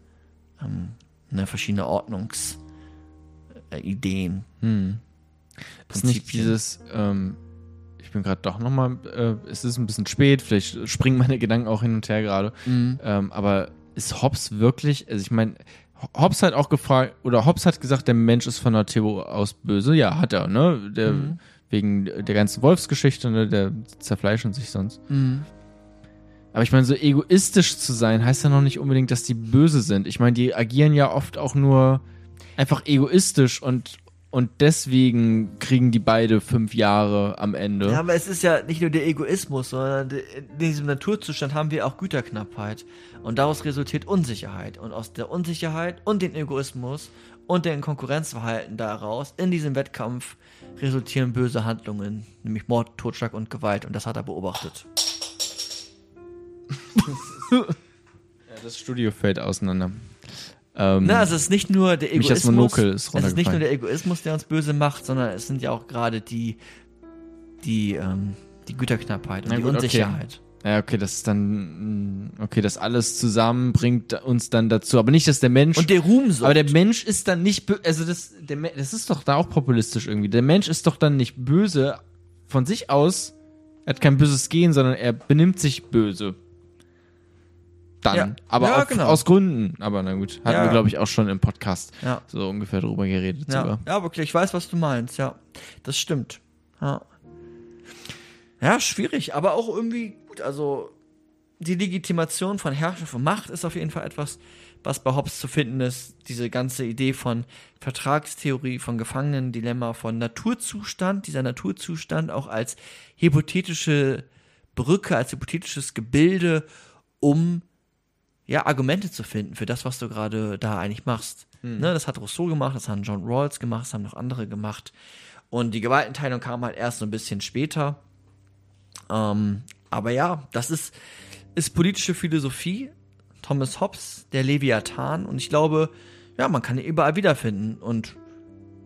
ähm, ne, verschiedene Ordnungsideen. Äh. Hm. Ist nicht dieses, ähm, ich bin gerade doch nochmal, äh, es ist ein bisschen spät, vielleicht springen meine Gedanken auch hin und her gerade, Mhm. ähm, aber ist Hobbes wirklich, also ich meine, Hobbes hat auch gefragt, oder Hobbes hat gesagt, der Mensch ist von Natur aus böse. Ja, hat er, ne? Der, Mhm. Wegen der ganzen Wolfsgeschichte, ne? Der zerfleischen sich sonst. Mhm. Aber ich meine, so egoistisch zu sein, heißt ja noch nicht unbedingt, dass die böse sind. Ich meine, die agieren ja oft auch nur einfach egoistisch und, und deswegen kriegen die beide fünf Jahre am Ende. Ja, aber es ist ja nicht nur der Egoismus, sondern de- in diesem Naturzustand haben wir auch Güterknappheit. Und daraus resultiert Unsicherheit. Und aus der Unsicherheit und dem Egoismus und dem Konkurrenzverhalten daraus in diesem Wettkampf resultieren böse Handlungen, nämlich Mord, Totschlag und Gewalt. Und das hat er beobachtet. Ja, das Studio fällt auseinander. Ähm, Na, also es ist nicht nur der das Egoismus. Monokel ist es ist nicht nur der Egoismus, der uns böse macht, sondern es sind ja auch gerade die, die, ähm, die Güterknappheit und Na die gut, okay. Unsicherheit. ja, okay, das ist dann, mm, okay, das alles zusammen bringt uns dann dazu. Aber nicht, dass der Mensch. Und der Ruhmsucht. aber der Mensch ist dann nicht, also das, der, das ist doch da auch populistisch irgendwie. Der Mensch ist doch dann nicht böse von sich aus. Er hat kein böses Gen, sondern er benimmt sich böse. Dann. Ja. Aber Ja, auf, genau. aus Gründen. Aber na gut, hatten Ja. wir, glaube ich, auch schon im Podcast so ungefähr drüber geredet. Ja, sogar. ja, wirklich, ich weiß, was du meinst, ja. Das stimmt. Ja. Ja, schwierig, aber auch irgendwie gut. Also, die Legitimation von Herrschaft und Macht ist auf jeden Fall etwas, was bei Hobbes zu finden ist. Diese ganze Idee von Vertragstheorie, von Gefangenendilemma, von Naturzustand, dieser Naturzustand auch als hypothetische Brücke, als hypothetisches Gebilde, um ja, Argumente zu finden für das, was du gerade da eigentlich machst. Ne, das hat Rousseau gemacht, das haben John Rawls gemacht, das haben noch andere gemacht. Und die Gewaltenteilung kam halt erst so ein bisschen später. Ähm, aber ja, das ist, ist politische Philosophie. Thomas Hobbes, der Leviathan. Und ich glaube, ja, man kann ihn überall wiederfinden. Und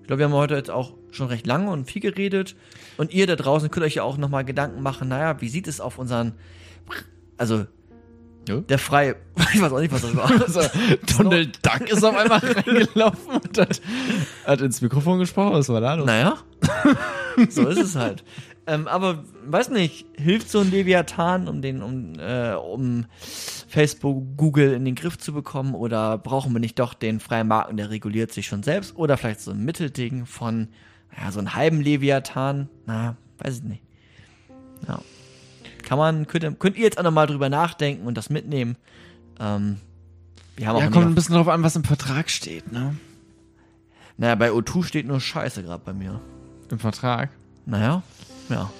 ich glaube, wir haben heute jetzt auch schon recht lange und viel geredet. Und ihr da draußen könnt euch ja auch nochmal Gedanken machen, naja, wie sieht es auf unseren, also, Ja. der freie, ich weiß auch nicht, was das war. Also, Donald Duck ist auf einmal reingelaufen und hat, hat ins Mikrofon gesprochen. Was war da los? Naja, so ist es halt. Ähm, aber weiß nicht, hilft so ein Leviathan, um den, um, äh, um Facebook, Google in den Griff zu bekommen, oder brauchen wir nicht doch den freien Marken, der reguliert sich schon selbst, oder vielleicht so ein Mittelding von, ja, so einem halben Leviathan, na, weiß ich nicht. Ja. Kann man, könnt, ihr- könnt ihr jetzt auch nochmal drüber nachdenken und das mitnehmen. Ähm, wir haben auch Ja, nicht kommt ein bisschen drauf an, was im Vertrag steht, ne? naja, bei O2 steht nur Scheiße gerade bei mir. Im Vertrag. Naja, ja.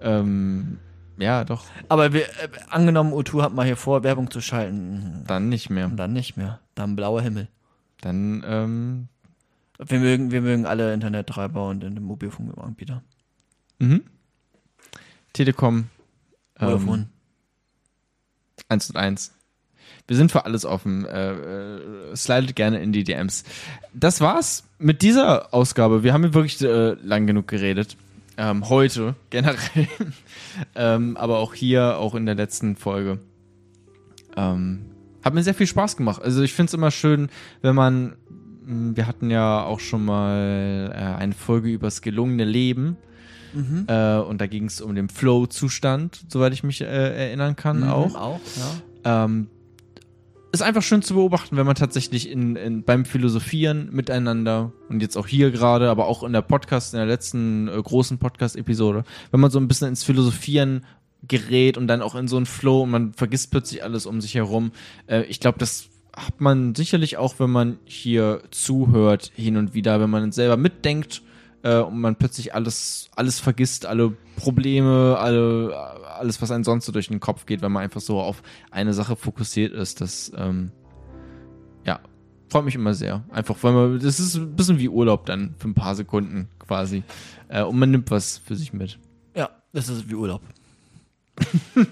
Ähm, ja, doch. Aber wir, äh, angenommen, O2 hat mal hier vor, Werbung zu schalten. Dann nicht mehr. Dann nicht mehr. Dann blauer Himmel. Dann, ähm, Wir mögen, wir mögen alle Internettreiber und den Mobilfunkanbieter. mhm. Telekom. Vodafone. 1 und 1. Wir sind für alles offen. Äh, äh, slidet gerne in die DMs. Das war's mit dieser Ausgabe. Wir haben wirklich äh, lang genug geredet. Ähm, heute generell. ähm, aber auch hier, auch in der letzten Folge. Ähm, hat mir sehr viel Spaß gemacht. Also ich finde es immer schön, wenn man, mh, wir hatten ja auch schon mal äh, eine Folge über das gelungene Leben. Äh, und da ging es um den Flow-Zustand, soweit ich mich äh, erinnern kann, auch. Auch, ja. Ähm, ist einfach schön zu beobachten, wenn man tatsächlich in, in, beim Philosophieren miteinander und jetzt auch hier gerade, aber auch in der Podcast, in der letzten äh, großen Podcast-Episode, wenn man so ein bisschen ins Philosophieren gerät und dann auch in so einen Flow und man vergisst plötzlich alles um sich herum. Äh, ich glaube, das hat man sicherlich auch, wenn man hier zuhört, hin und wieder, wenn man selber mitdenkt äh, und man plötzlich alles, alles vergisst, alle Probleme, alle, alles, was einem sonst so durch den Kopf geht, wenn man einfach so auf eine Sache fokussiert ist. Das, ähm, ja, freut mich immer sehr. Einfach, weil man, das ist ein bisschen wie Urlaub dann für ein paar Sekunden quasi. Äh, und man nimmt was für sich mit. Ja, das ist wie Urlaub.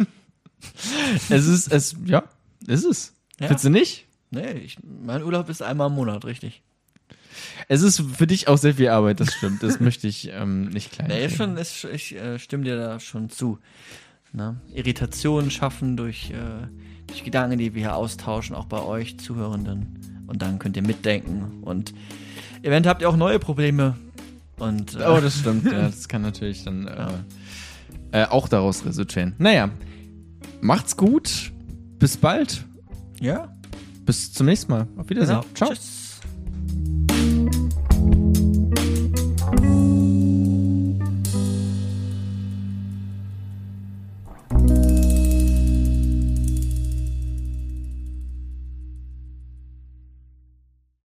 Es ist, es, ja, es ist. Ja. Findest du nicht? Nee, ich, mein Urlaub ist einmal im Monat, richtig. Es ist für dich auch sehr viel Arbeit, das stimmt. Das möchte ich ähm, nicht klein. Nee, ist schon, ist, ich äh, stimme dir da schon zu. Ne? Irritationen schaffen durch, äh, durch Gedanken, die wir hier austauschen, auch bei euch Zuhörenden. Und dann könnt ihr mitdenken. Und eventuell habt ihr auch neue Probleme. Und äh, Oh, das stimmt. Ja, das kann natürlich dann äh, äh, auch daraus resultieren. Naja, macht's gut. Bis bald. ja, Bis zum nächsten Mal. Auf Wiedersehen. genau. Ciao. Tschüss.